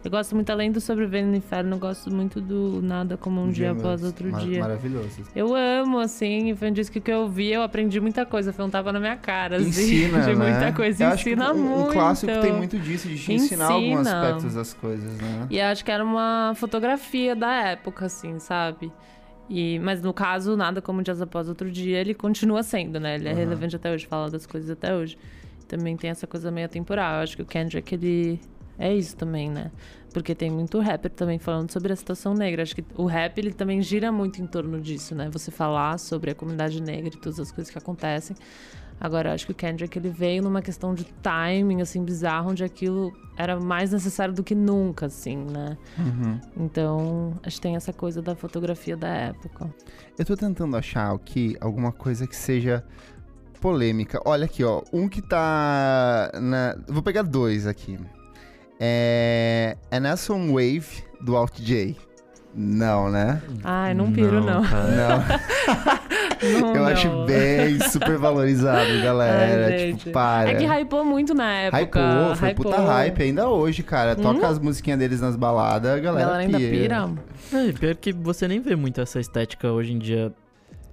Eu gosto muito, além do Sobrevivendo no Inferno, eu gosto muito do Nada Como Um Dia Após Outro Mar- Dia. Maravilhoso. Eu amo, assim, foi um disco que eu ouvi, eu aprendi muita coisa, foi um tapa na minha cara, assim, Ensina, *laughs* de né? muita coisa, Eu acho que ensina muito. Um clássico tem muito disso, de te ensinar alguns Ensina. aspectos das coisas, né? E acho que era uma fotografia da época, assim, sabe? E, mas no caso, nada como Dias Após Outro Dia, ele continua sendo, né? Ele é relevante até hoje, fala das coisas até hoje. Também tem essa coisa meio temporal. Eu acho que o Kendrick, ele é isso também, né? Porque tem muito rapper também falando sobre a situação negra. Acho que o rap, ele também gira muito em torno disso, né? Você falar sobre a comunidade negra e todas as coisas que acontecem. Agora, eu acho que o Kendrick, ele veio numa questão de timing, assim, bizarro, onde aquilo era mais necessário do que nunca, assim, né? Uhum. Então, acho que tem essa coisa da fotografia da época. Eu tô tentando achar aqui alguma coisa que seja polêmica. Olha aqui, ó. Um que tá. Na... Vou pegar dois aqui. É. Anderson Wave do Alt J. Não, né? Ai, não piro, não. cara. Não. *laughs* Não, Eu não. acho bem super valorizado, galera. Ai, tipo, para. É que hypou muito na época. Hypou, foi hypou. puta hype ainda hoje, cara. Toca as musiquinhas deles nas baladas, a A galera, galera ainda pira. É, pior que você nem vê muito essa estética hoje em dia.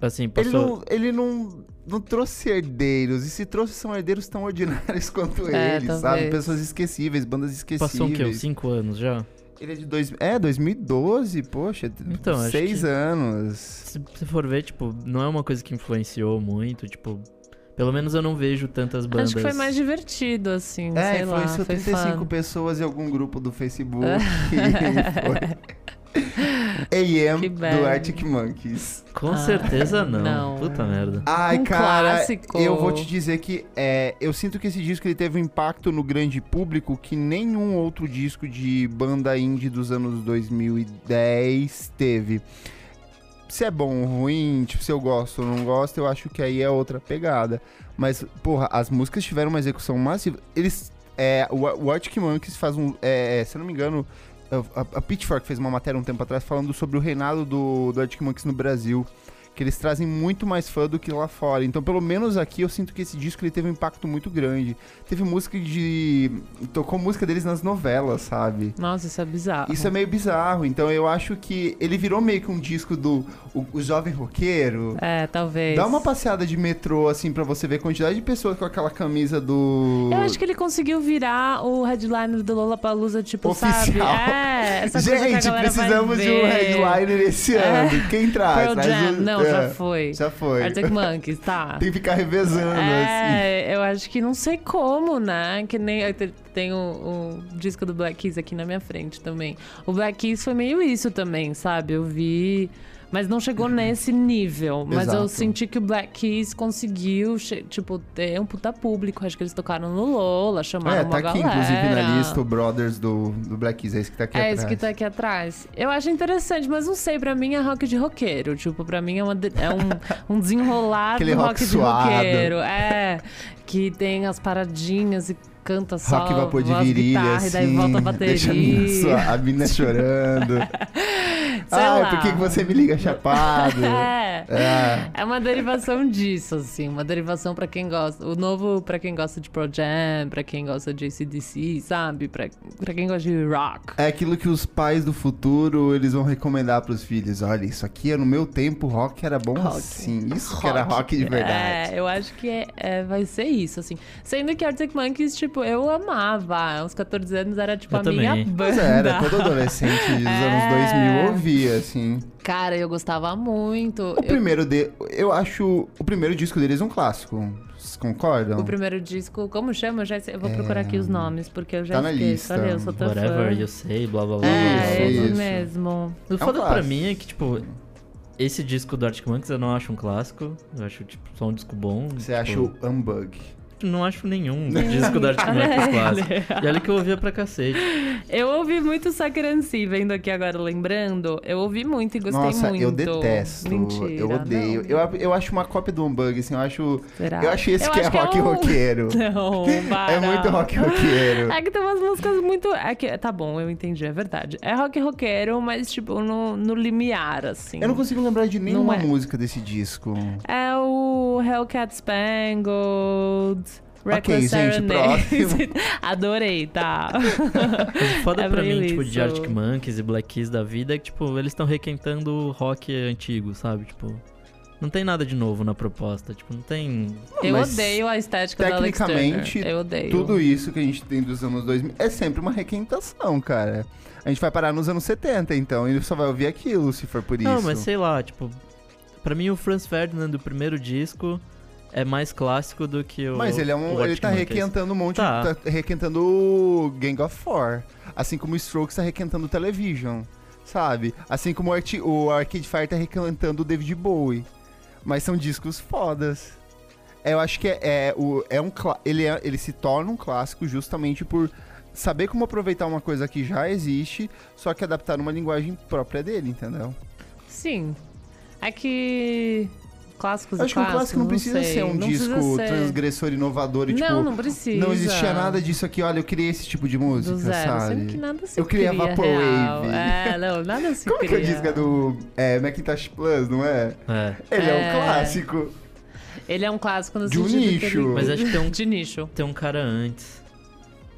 Assim, Ele passou... não, ele não, não trouxe herdeiros. E se trouxe, são herdeiros tão ordinários *laughs* quanto É, ele, talvez. sabe? Pessoas esquecíveis, bandas esquecíveis. Passou o quê? 5 anos já? Ele é de dois, é, 2012, poxa. Então, seis anos. Se você for ver, tipo, não é uma coisa que influenciou muito, tipo... Pelo menos eu não vejo tantas bandas... Acho que foi mais divertido, assim, É, sei lá. influenciou Foi 35 fã. pessoas em algum grupo do Facebook. *laughs* É. *laughs* *laughs* e. AM do. Arctic Monkeys. Com Ah, certeza não. não. Puta merda. Ai, Um cara, clássico. eu vou te dizer que é, eu sinto que esse disco ele teve um impacto no grande público que nenhum outro disco de banda indie dos anos 2010 teve. Se é bom ou ruim, tipo, se eu gosto ou não gosto, eu acho que aí é outra pegada. Mas, porra, as músicas tiveram uma execução massiva. Eles. É, o, o Arctic Monkeys faz um. é, se eu não me engano, a, a Pitchfork fez uma matéria um tempo atrás falando sobre o reinado do, do Arctic Monkeys no Brasil. Que eles trazem muito mais fã do que lá fora. Então, pelo menos aqui, eu sinto que esse disco ele teve um impacto muito grande. Teve música de. Tocou música deles nas novelas, sabe? Nossa, isso é bizarro. Isso é meio bizarro. Então, eu acho que ele virou meio que um disco do o, o jovem roqueiro. É, talvez. Dá uma passeada de metrô, assim, pra você ver a quantidade de pessoas com aquela camisa do. Eu acho que ele conseguiu virar o headliner do Lollapalooza, tipo, Oficial. sabe? É, essa coisa que a Gente, precisamos de um headliner esse É. ano. Quem traz? Pearl Jam, o- não, é, já foi. Já foi. Arctic Monkeys, tá. *laughs* Tem que ficar revezando, assim. É, eu acho que não sei como, né? Que nem tem o, o disco do Black Keys aqui na minha frente também. O Black Keys foi meio isso também, sabe? Eu vi. Mas não chegou nesse nível. Mas eu Exato. senti que o Black Keys conseguiu, tipo, ter um puta público. Acho que eles tocaram no Lola, chamaram É, uma tá aqui, galera. inclusive, na lista o Brothers do, do Black Keys. É esse que tá aqui É atrás. esse que tá aqui atrás. Eu acho interessante, mas não sei, pra mim é rock de roqueiro. Tipo, pra mim é, uma é um, *laughs* um desenrolar Aquele do rock rock, de roqueiro. É, que tem as paradinhas e canta só Rock vapor de virilha, guitarra, assim. e daí volta a bateria. Deixa a mina, sua- a mina chorando. *laughs* Lá. por que, você me liga chapado? *laughs* É. É. É uma derivação disso, assim, uma derivação pra quem gosta. O novo pra quem gosta de Pro Jam, pra quem gosta de ACDC, sabe? Pra, pra quem gosta de rock. É aquilo que os pais do futuro, eles vão recomendar pros filhos. Olha, isso aqui, é no meu tempo, rock era bom Rock. assim. Isso que era rock de verdade. É, eu acho que é, é- vai ser isso, assim. Sendo que Arctic Monkeys, tipo, eu amava. Aos 14 anos era, tipo, Eu a minha também. banda. Mas era, todo adolescente dos *laughs* anos É. 2000 ouvia, assim. Cara, eu gostava muito. O Eu- primeiro de, eu acho o primeiro disco deles um clássico. Vocês concordam? o primeiro disco, como chama? Eu, já eu vou procurar aqui os nomes, porque eu já É. Tá na esqueço. lista. Olha, eu sou tão Whatever fã. you say, blá blá blá. É, Isso, isso. mesmo. O um foda pra mim é que, tipo, esse disco do Arctic Monkeys eu não acho um clássico. Eu acho, tipo, só um disco bom. Você tipo, acha o Unbug? Não acho nenhum *laughs* disco do Arctic Monkeys clássico. E olha que eu ouvia pra cacete. Eu ouvi muito See, vendo aqui agora, lembrando. Eu ouvi muito e gostei Nossa, muito. eu detesto. Mentira, eu odeio. não. Eu, eu acho uma cópia do Unbug, assim, eu acho. Será? Eu acho esse Eu que acho é que é rock um- roqueiro. *laughs* Não, para. É muito rock roqueiro. É que tem umas músicas muito. É que, tá bom, eu entendi, é verdade. É rock roqueiro, mas tipo, no, no limiar, assim. Eu não consigo lembrar de nenhuma é. música desse disco. É o Hellcat Spangled. Reckless gente, Serenade. próximo. *laughs* Adorei, tá? Mas foda *laughs* É pra mim, tipo, de isso. Arctic Monkeys e Black Keys da vida é que, tipo, eles estão requentando rock antigo, sabe? Tipo, não tem nada de novo na proposta. Tipo, não tem. eu Mas odeio a estética da Alex. Tecnicamente, Eu odeio. tudo isso que a gente tem dos anos 2000 é sempre uma requentação, cara. A gente vai parar nos anos 70, então, e só vai ouvir aquilo, se for por isso. Não, mas sei lá, tipo. Pra mim, o Franz Ferdinand do primeiro disco é mais clássico do que o. Mas ele é um. Ele tá Monkeys. requentando um monte. Tá. Tá requentando o Gang of Four. Assim como o Strokes tá requentando o Television. Sabe? Assim como o, Arti- o Arcade Fire tá requentando o David Bowie. Mas são discos fodas. É, Eu acho que é, é, o, é um. Ele, é- ele se torna um clássico justamente por saber como aproveitar uma coisa que já existe, só que adaptar numa linguagem própria dele, entendeu? Sim. É que. Clássicos Eu e acho que um clássico não precisa sei, ser um não disco ser. transgressor, inovador e tipo. Não, não precisa. Não existia nada disso aqui, olha, eu criei esse tipo de música, Do zero, sabe? que nada se Eu criei a cria Vaporwave. real. É, não, nada se Como que é cria. o disco é do é, Macintosh Plus, não é? É. Ele é, um É. clássico. Ele é um clássico no De um nicho. ele- Mas acho que tem um, De nicho. tem um cara antes.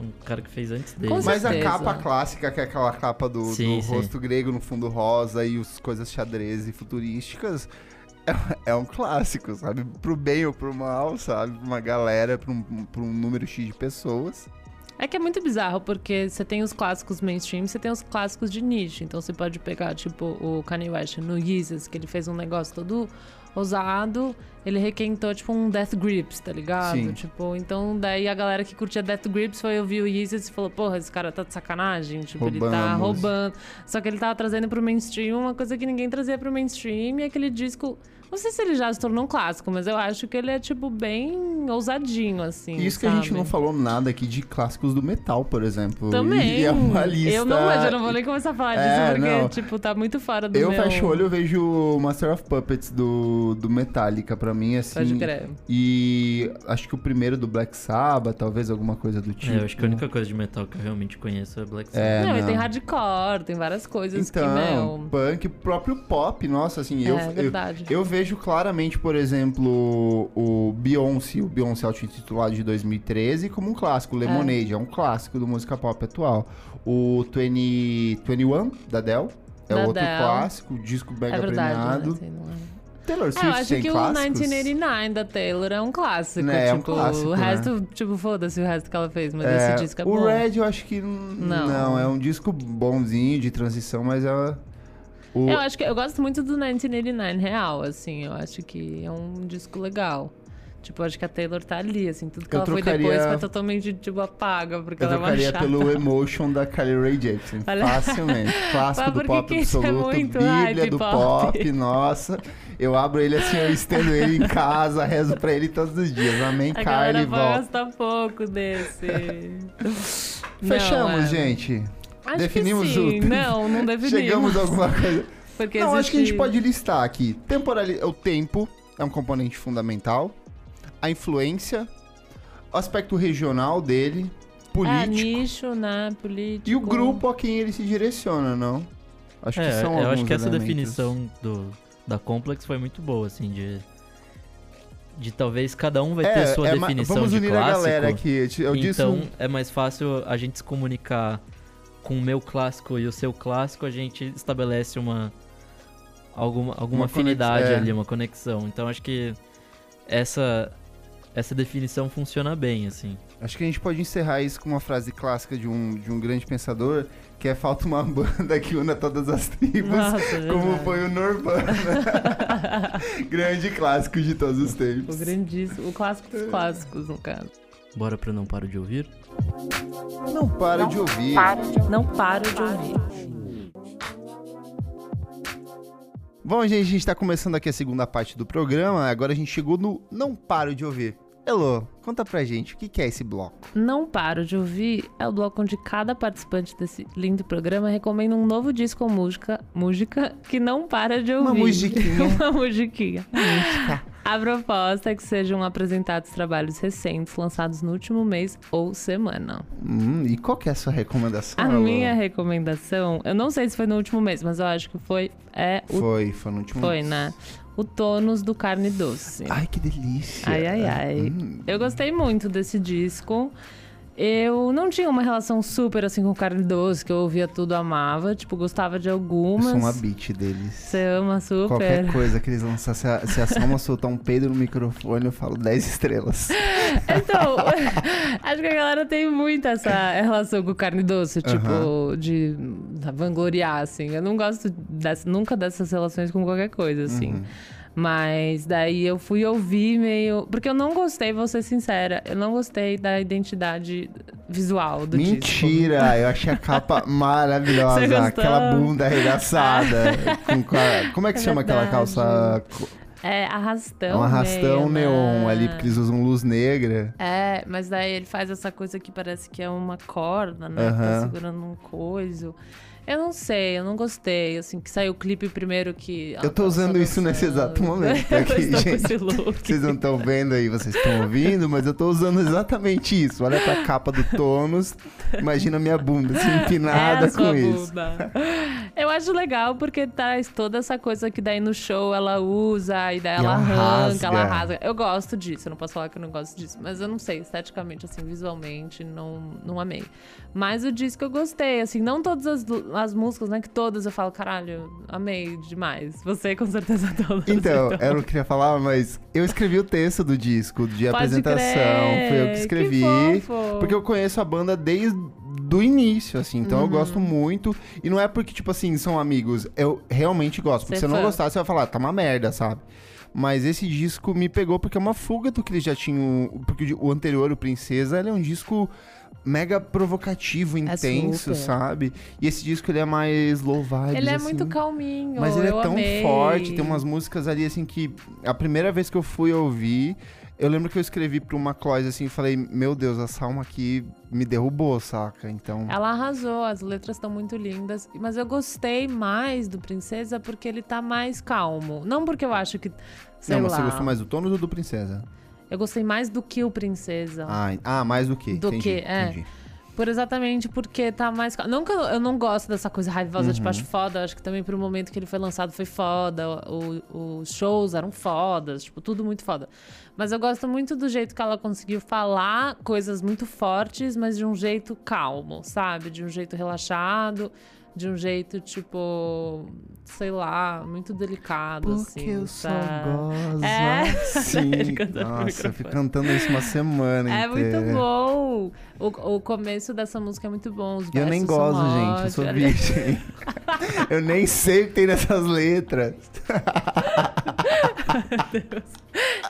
Um cara que fez antes dele. Mas a capa clássica, que é aquela capa do, Sim, do sim. rosto grego no fundo rosa e as coisas xadrez e futurísticas, *laughs* é, um clássico, sabe? Pro bem ou pro mal, sabe? Pra uma galera, pra um, pra um número X de pessoas. É que é muito bizarro, porque você tem os clássicos mainstream, você tem os clássicos de nicho. Então você pode pegar, tipo, o Kanye West no Yeezus, que ele fez um negócio todo ousado, ele requentou, tipo, um Death Grips, tá ligado? Sim. Tipo, então daí a galera que curtia Death Grips foi ouvir o Yeezus e falou, porra, esse cara tá de sacanagem, tipo, ele Roubando tá roubando. Só que ele tava trazendo pro mainstream uma coisa que ninguém trazia pro mainstream, e aquele disco... Não sei se ele já se tornou um clássico, mas eu acho que ele é, tipo, bem ousadinho, assim, E isso que a gente não falou nada aqui de clássicos do metal, por exemplo. Também. E é uma lista... Eu não, mas eu não vou nem começar a falar disso, É, porque, não. tipo, tá muito fora do Eu meu... fecho o olho, eu vejo o Master of Puppets do, do Metallica, pra mim, assim. Pode crer. E acho que o primeiro do Black Sabbath, talvez alguma coisa do tipo. É, eu acho que a única coisa de metal que eu realmente conheço é Black Sabbath. É, não, e não. tem hardcore, tem várias coisas Então, que, meu... punk, próprio pop, nossa, assim, eu, é eu, verdade. eu vejo claramente, por exemplo, o Beyoncé, o Beyoncé auto-intitulado de 2013, como um clássico. O Lemonade é. um clássico do música pop atual. O 20, 21, da Adele, é Da outro Adele. clássico, disco mega é verdade, premiado. né? É? Taylor É, Swift eu acho tem que clássicos? o 1989 da Taylor é um clássico. Né, é um tipo, clássico, o né? resto, tipo, foda-se o resto que ela fez, mas É, esse disco é o bom. Red eu acho que Não. não. é um disco bonzinho de transição, mas é o Eu acho que eu gosto muito do 1989 real, assim, eu acho que é um disco legal. Tipo, acho que a Taylor tá ali, assim, tudo que Eu ela foi trocaria- depois foi totalmente, tipo, apaga, porque eu ela é uma chata. pelo Emotion da Kylie Ray Jepsen, Olha- facilmente. Clássico do pop é absoluto, muito bíblia do pop? pop, nossa. Eu abro ele assim, eu estendo ele em *laughs* casa, rezo pra ele todos os dias. Amém, A Kylie, volta. gostar pouco desse. Fechamos, Não, é. gente. Acho Definimos que sim. o- Não, não definimos. Chegamos a alguma coisa. *laughs* Porque Não, acho que a gente existe- pode listar aqui. Temporali... O tempo é um componente fundamental. A influência, o aspecto regional dele, É, político. nicho, né? Político. e o grupo a quem ele se direciona, não? Acho que É, são eu acho que essa elementos. definição do, da Complex foi muito boa, assim, de. De talvez cada um vai ter sua é, definição Vamos de unir clássico. a galera aqui. Eu disse então um- é mais fácil a gente se comunicar com o meu clássico e o seu clássico, a gente estabelece uma alguma, alguma Uma afinidade conex- é. ali, uma conexão. Então acho que essa essa definição funciona bem, assim. Acho que a gente pode encerrar isso com uma frase clássica de um, de um grande pensador, que é falta uma banda que una todas as tribos, Nossa, *laughs* como verdade. foi o Nirvana. *laughs* grande clássico de todos os O tempos. grandíssimo. O clássico dos clássicos, no caso. Bora pro Não Paro de Ouvir? Não para de ouvir. Não paro de ouvir. Bom, gente, a gente tá começando aqui a segunda parte do programa. Agora a gente chegou no Não Paro de Ouvir. Elô, conta pra gente, o que é esse bloco? Não Paro de Ouvir é o bloco onde cada participante desse lindo programa recomenda um novo disco ou música, música que não para de ouvir. *laughs* Uma musiquinha. Uma musiquinha. A proposta é que sejam apresentados trabalhos recentes lançados no último mês ou semana. Hum, e qual que é a sua recomendação, A Elô? minha recomendação, eu não sei se foi no último mês, mas eu acho que foi é o Foi, foi no último foi, mês. né? O Tônus do Carne Doce. Ai, que delícia. Ai, ai, ai. Hum. Eu gostei muito desse disco. Eu não tinha uma relação super assim com carne doce, que eu ouvia tudo, amava. Tipo, gostava de Eu algumas. sou uma beat deles. Você ama super. Qualquer coisa que eles lançar, se a, se a Salma soltar um peido no microfone, eu falo 10 estrelas. *laughs* Então, *laughs* acho que a galera tem muito essa relação com carne doce, tipo, de vangloriar, assim. Eu não gosto dessa- nunca dessas relações com qualquer coisa, assim. Uhum. Mas daí eu fui ouvir meio. Porque eu não gostei, vou ser sincera, eu não gostei da identidade visual do disco. Mentira! Eu achei a capa *laughs* maravilhosa. Aquela bunda arregaçada. *laughs* com, com a- como é que É chama aquela verdade. calça? É arrastão. É um arrastão meio, neon né? ali, porque eles usam luz negra. É, mas daí ele faz essa coisa que parece que é uma corda, né? Que tá segurando um coiso. Eu não sei, eu não gostei. Assim, que saiu o clipe primeiro que. ela Eu tô tá usando só isso nesse dançando. exato momento *laughs* aqui, gente. Vocês não estão vendo aí, vocês estão ouvindo, mas eu tô usando exatamente isso. Olha pra capa do Tônus, imagina minha bunda assim, empinada *laughs* é a sua com isso. bunda. Eu acho legal porque traz toda essa coisa que daí no show ela usa e daí E ela, ela arranca, rasga. ela rasga. Eu gosto disso, eu não posso falar que eu não gosto disso, mas eu não sei, esteticamente, assim, visualmente, não, não amei. Mas o disco eu gostei, assim, não todas as, as músicas, né? Que todas eu falo, caralho, amei demais. Você com certeza *laughs* todas. Então, era o que eu queria falar, mas eu escrevi o texto do disco, de Pode apresentação. crer, Foi eu que escrevi. Que. Porque eu conheço a banda desde do início, assim, então eu Uhum. gosto muito. E não é porque, tipo assim, são amigos. Eu realmente gosto. Porque se eu não gostar, você vai falar, tá uma merda, sabe? Mas esse disco me pegou porque é uma fuga do que eles já tinham. Porque o anterior, o Princesa, ele é um disco mega provocativo, intenso, super. sabe? E esse disco ele é mais vibes, Ele é assim. muito calminho. Mas ele é tão amei. forte, tem umas músicas ali assim que a primeira vez que eu fui ouvir, eu lembro que eu escrevi pra uma Clois assim, e falei, meu Deus, a Salma aqui me derrubou, saca? Então, Ela arrasou, as letras estão muito lindas. Mas eu gostei mais do Princesa porque ele tá mais calmo. Não porque eu acho que. Sei não, mas lá. você gostou mais do Tônus ou do Princesa? Eu gostei mais do que o Princesa. Ah, ah mais do que? Do entendi, que, é. entendi. Por exatamente porque tá mais. Não que eu, eu não gosto dessa coisa raivosa, tipo, Uhum. acho foda. Acho que também pro momento que ele foi lançado foi foda. o- os shows eram fodas, tipo, tudo muito foda. Mas eu gosto muito do jeito que ela conseguiu falar coisas muito fortes, mas de um jeito calmo, sabe? De um jeito relaxado, de um jeito, tipo, sei lá, muito delicado, assim. sabe? gosto. É. *laughs* Sim. Ele cantando no Nossa, eu fico cantando isso uma semana É inteira. muito bom. O, o começo dessa música é muito bom. Os E eu nem gosto, gente. Eu sou virgem. *laughs* eu nem sei o que tem nessas letras. *laughs*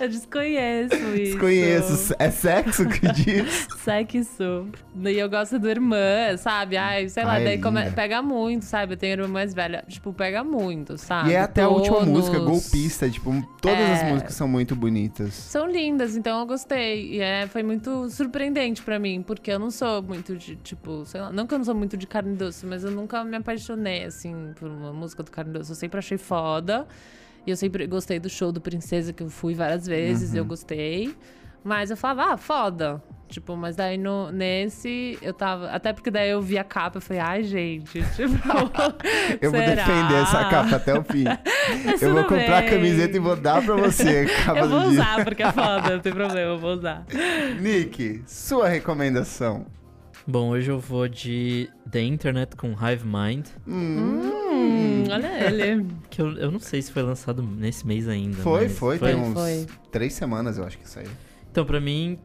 Eu desconheço isso. Desconheço. É sexo que *laughs* diz? Sexo. E eu gosto do irmã, sabe? Ai, sei lá, Ai, daí come- pega muito, sabe? Eu tenho irmã mais velha. Tipo, pega muito, sabe? E é até a última música, golpista. Tipo, todas as É. músicas são muito bonitas. São lindas, então eu gostei. E é, foi muito surpreendente pra mim, porque eu não sou muito de, tipo, sei lá, não que eu não sou muito de carne doce, mas eu nunca me apaixonei, assim, por uma música do carne doce. Eu sempre achei foda. E eu sempre gostei do show do Princesa, que eu fui várias vezes, Uhum. e eu gostei. Mas eu falava, ah, foda. Tipo, mas daí no, nesse eu tava. Até porque daí eu vi a capa e falei, ai, gente, *laughs* tipo. Eu vou defender essa capa até o fim. *laughs* Eu vou comprar a bem. camiseta e vou dar pra você. *laughs* a Capa Eu vou do dia. usar, porque é foda, não tem problema, eu vou usar. Nick, sua recomendação. Bom, hoje eu vou de The Internet com Hive Mind, Hum, olha ele. *laughs* que eu, eu não sei se foi lançado nesse mês ainda. Foi, mas foi, foi, tem uns foi. três semanas, eu acho que saiu. Então, pra mim,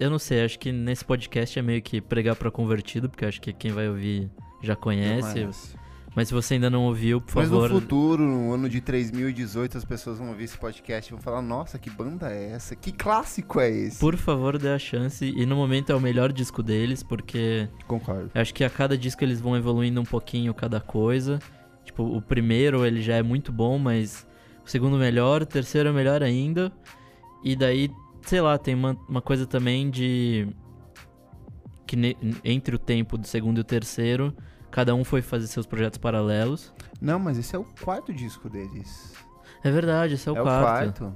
eu não sei, acho que nesse podcast é meio que pregar pra convertido, porque acho que quem vai ouvir já conhece. Mas- Mas se você ainda não ouviu, por Mas favor. no futuro, no ano de 3018, as pessoas vão ouvir esse podcast e vão falar: Nossa, que banda é essa? Que clássico é esse? Por favor, dê a chance. E no momento é o melhor disco deles, porque Concordo. acho que a cada disco eles vão evoluindo um pouquinho cada coisa. Tipo, o primeiro ele já é muito bom, mas o segundo melhor, o terceiro é melhor ainda. E daí, sei lá, tem uma, uma coisa também de. Que ne- entre o tempo do segundo e o terceiro, cada um foi fazer seus projetos paralelos. Não, mas esse é o quarto disco deles. É verdade, esse é o é quarto. o quarto.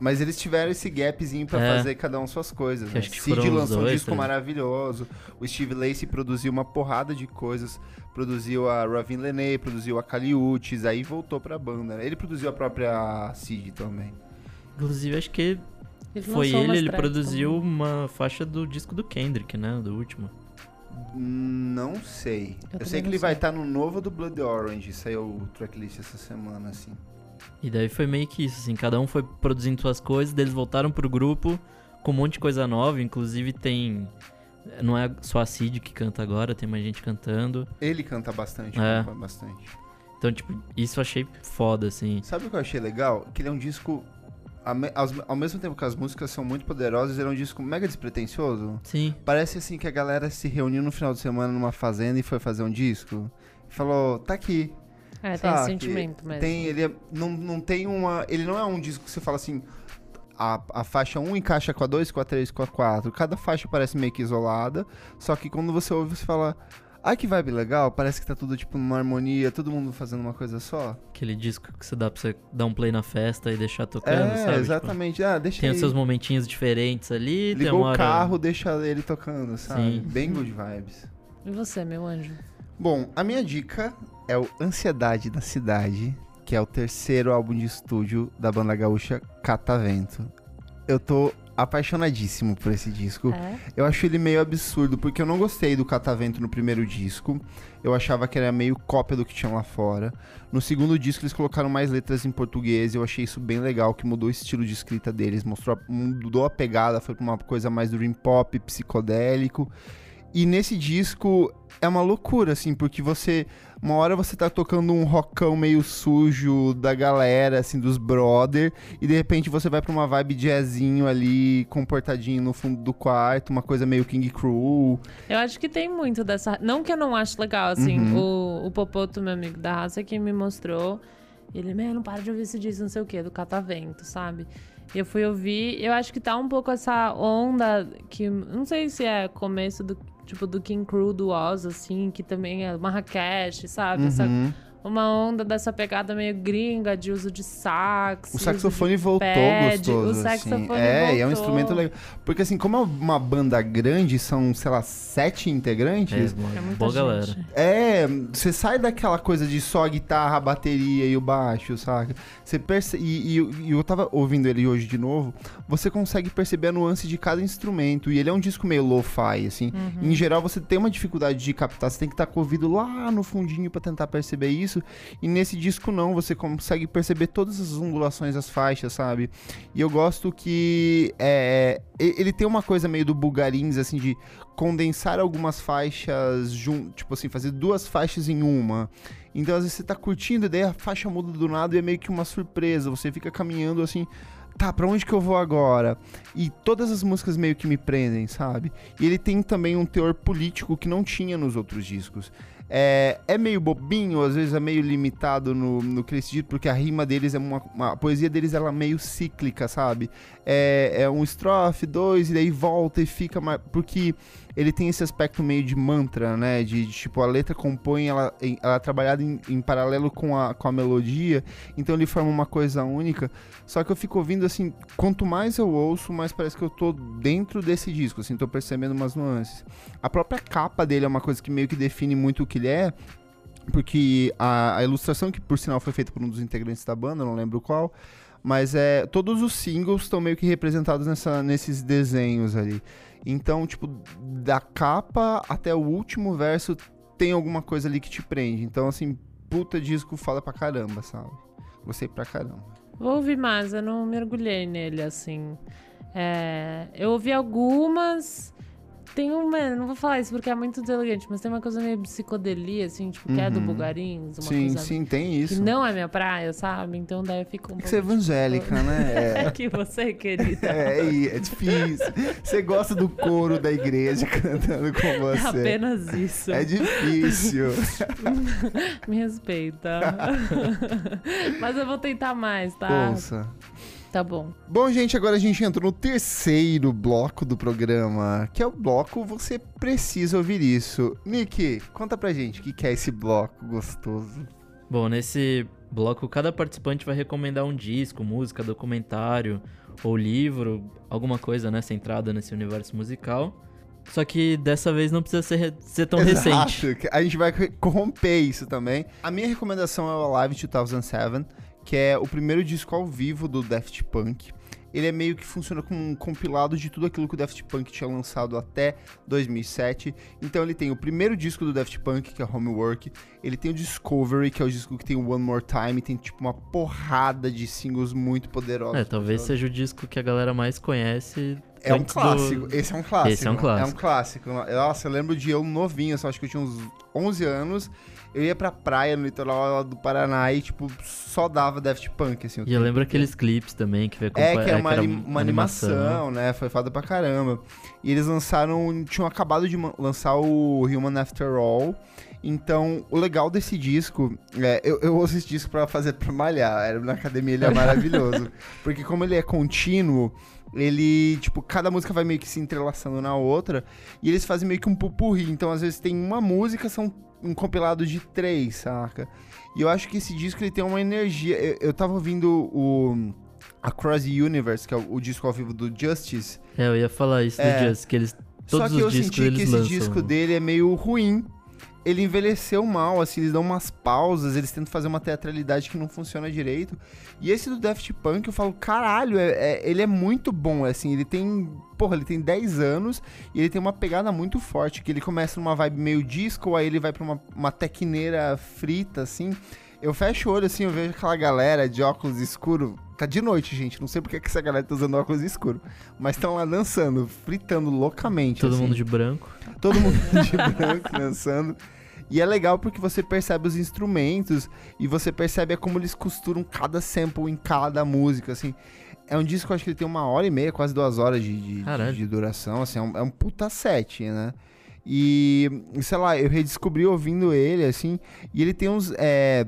Mas eles tiveram esse gapzinho pra É. fazer cada um suas coisas. Né? acho que Cid lançou um dois, disco três. maravilhoso. O Steve Lacey produziu uma porrada de coisas. Produziu a Ravin Lene, produziu a Caliutes, aí voltou pra banda. né? Ele produziu a própria Cid também. Inclusive, acho que Ele foi ele, ele tracks produziu também. uma faixa do disco do Kendrick, né? Do último. Não sei. Eu, Eu sei que ele vai sei. estar no novo do Blood Orange. Saiu o tracklist essa semana, assim. E daí foi meio que isso, assim, cada um foi produzindo suas coisas, daí eles voltaram pro grupo com um monte de coisa nova, inclusive tem. Não é só a Cid que canta agora, tem mais gente cantando. Ele canta bastante, É. bastante. Então, tipo, isso eu achei foda, assim. Sabe o que eu achei legal? Que ele é um disco. Ao mesmo tempo que as músicas são muito poderosas, ele é um disco mega despretensioso. Sim. Parece assim que a galera se reuniu no final de semana numa fazenda e foi fazer um disco. Falou, tá aqui. É, tem Sabe? esse sentimento mesmo. Tem, ele é- não, não tem uma. Ele não é um disco que você fala assim. A, a faixa 1 encaixa com a 2, com a 3, com a 4. Cada faixa parece meio que isolada. Só que quando você ouve, você fala. Ai, que vibe legal. Parece que tá tudo tipo numa harmonia, todo mundo fazendo uma coisa só. Aquele disco que você dá pra você dar um play na festa e deixar tocando, é, sabe? Tipo, exatamente. ah, deixa tem os seus momentinhos diferentes ali, tem Ligou uma o hora... carro, deixa ele tocando, sabe? Sim. Bem good vibes. E você, meu anjo? Bom, a minha dica é o Ansiedade da Cidade, que é o terceiro álbum de estúdio da banda gaúcha Catavento. Eu tô apaixonadíssimo por esse disco. É? Eu acho ele meio absurdo, porque eu não gostei do Catavento no primeiro disco. Eu achava que era meio cópia do que tinha lá fora. No segundo disco eles colocaram mais letras em português, eu achei isso bem legal, que mudou o estilo de escrita deles, mostrou, mudou a pegada, foi pra uma coisa mais dream pop, psicodélico. E nesse disco é uma loucura, assim, porque você. Uma hora você tá tocando um rockão meio sujo da galera, assim, dos brother, e de repente você vai pra uma vibe jazzinho ali, comportadinho no fundo do quarto, uma coisa meio King Cruel. Eu acho que tem muito dessa. Não que eu não acho legal, assim. Uhum. O, o Popoto, meu amigo da raça, que me mostrou. Ele, meu, não para de ouvir esse disco, não sei o quê, do Catavento, sabe? E eu fui ouvir. Eu acho que tá um pouco essa onda que. Não sei se é começo do. Tipo, do King Crew do Oz, assim, que também é Marrakech, sabe? Essa- Uhum. Uma onda dessa pegada meio gringa de uso de sax. O saxofone voltou pad, gostoso, o saxofone assim. É, e é um voltou. instrumento legal. Porque assim, como é uma banda grande, são, sei lá, sete É, integrantes, uma É muita boa galera. gente. É, você sai daquela coisa de só a guitarra, a bateria e o baixo, saca? Você percebe. E, e- e eu tava ouvindo ele hoje de novo. Você consegue perceber a nuance de cada instrumento. E ele é um disco meio lo-fi, assim. Uhum. Em geral, você tem uma dificuldade de captar. Você tem que estar com o ouvido lá no fundinho pra tentar perceber isso. E nesse disco, não. Você consegue perceber todas as ondulações das faixas, sabe? E eu gosto que. É, e- ele tem uma coisa meio do Bugarins, assim, de condensar algumas faixas junto, tipo assim, fazer duas faixas em uma. Então às vezes você tá curtindo e daí a faixa muda do nada e é meio que uma surpresa. Você fica caminhando assim, tá, pra onde que eu vou agora? E todas as músicas meio que me prendem, sabe? E ele tem também um teor político que não tinha nos outros discos. É, é meio bobinho, às vezes é meio limitado no, no que eles dizem, porque a rima deles é uma, uma- A poesia deles ela é meio cíclica, sabe? É, é um estrofe, dois, e daí volta e fica mais. Porque ele tem esse aspecto meio de mantra, né? De, de, tipo, a letra compõe, ela, ela é trabalhada em, em paralelo com a, com a melodia, então ele forma uma coisa única. Só que eu fico ouvindo assim, quanto mais eu ouço, mais parece que eu tô dentro desse disco, assim, tô percebendo umas nuances. A própria capa dele é uma coisa que meio que define muito o que ele é, porque a, a ilustração, que por sinal foi feita por um dos integrantes da banda, não lembro qual, mas é todos os singles estão meio que representados nessa, nesses desenhos ali. Então, tipo, da capa até o último verso tem alguma coisa ali que te prende. Então, assim, puta disco fala pra caramba, sabe? Gostei pra caramba. Vou ouvir mais, eu não mergulhei nele, assim. É, eu ouvi algumas. Tem uma, não vou falar isso porque é muito deselegante, mas tem uma coisa meio psicodelia, assim, tipo, que é do Uhum. Bulgarins, uma sim, coisa sim, tem que isso. não é minha praia, sabe? Então daí eu fico um Tem que pouco. ser evangélica, né? *laughs* É que você, querida. É, é, é difícil. Você gosta do coro da igreja *laughs* cantando com É você. apenas isso. É difícil. *laughs* Me respeita. Mas eu vou tentar mais, tá? Ouça. Tá bom. Bom, gente, agora a gente entrou no terceiro bloco do programa, que é o bloco Você Precisa Ouvir Isso. Nick, conta pra gente o que que é esse bloco gostoso. Bom, nesse bloco, cada participante vai recomendar um disco, música, documentário ou livro, alguma coisa, né, centrada nesse universo musical. Só que dessa vez não precisa ser, ser tão Exato, recente. A gente vai co- corromper isso também. A minha recomendação é o Alive 2007, que é o primeiro disco ao vivo do Daft Punk. Ele é meio que funciona como um compilado de tudo aquilo que o Daft Punk tinha lançado até 2007. Então ele tem o primeiro disco do Daft Punk, que é Homework. Ele tem o Discovery, que é o disco que tem One More Time. Tem tipo uma porrada de singles muito poderosos. É, talvez seja o disco que a galera mais conhece. É um antes do- clássico. Esse é um clássico. Esse é um clássico. É um clássico. Nossa, eu lembro de eu novinho, só acho que eu tinha uns 11 anos. Eu ia pra praia no litoral do Paraná e, tipo, só dava Daft Punk, assim. E eu lembro aqueles clipes também que vai É, acompanhar- que era uma, era anim- uma animação, né? Foi foda pra caramba. E eles lançaram. Tinham acabado de lançar o Human After All. Então, o legal desse disco. É, eu, eu uso esse disco pra fazer pra malhar. Era na academia, ele é maravilhoso. *laughs* porque como ele é contínuo. Ele, tipo, cada música vai meio que se entrelaçando na outra. E eles fazem meio que um pupurri. Então, às vezes, tem uma música, são um compilado de três, saca? E eu acho que esse disco ele tem uma energia. Eu, eu tava ouvindo o Across the Universe, que é o, o disco ao vivo do Justice. É, eu ia falar isso É. do Just, que eles. Só Todos que os eu discos senti que esse lançam. disco dele é meio ruim. Ele envelheceu mal, assim, eles dão umas pausas, eles tentam fazer uma teatralidade que não funciona direito. E esse do Daft Punk, eu falo, caralho, é, é- ele é muito bom, assim, ele tem, porra, ele tem 10 anos e ele tem uma pegada muito forte, que ele começa numa vibe meio disco, aí ele vai pra uma, uma tecneira frita, assim. Eu fecho o olho, assim, eu vejo aquela galera de óculos escuro. Tá de noite, gente, não sei porque que essa galera tá usando óculos escuro. Mas estão lá dançando, fritando loucamente, Todo assim. mundo de branco. Todo mundo *laughs* de branco dançando. E é legal porque você percebe os instrumentos e você percebe como eles costuram cada sample em cada música, assim. É um disco, acho que ele tem uma hora e meia, quase duas horas de, de, de duração, assim, é um, é um puta set, né? E, sei lá, eu redescobri ouvindo ele, assim, e ele tem uns. é,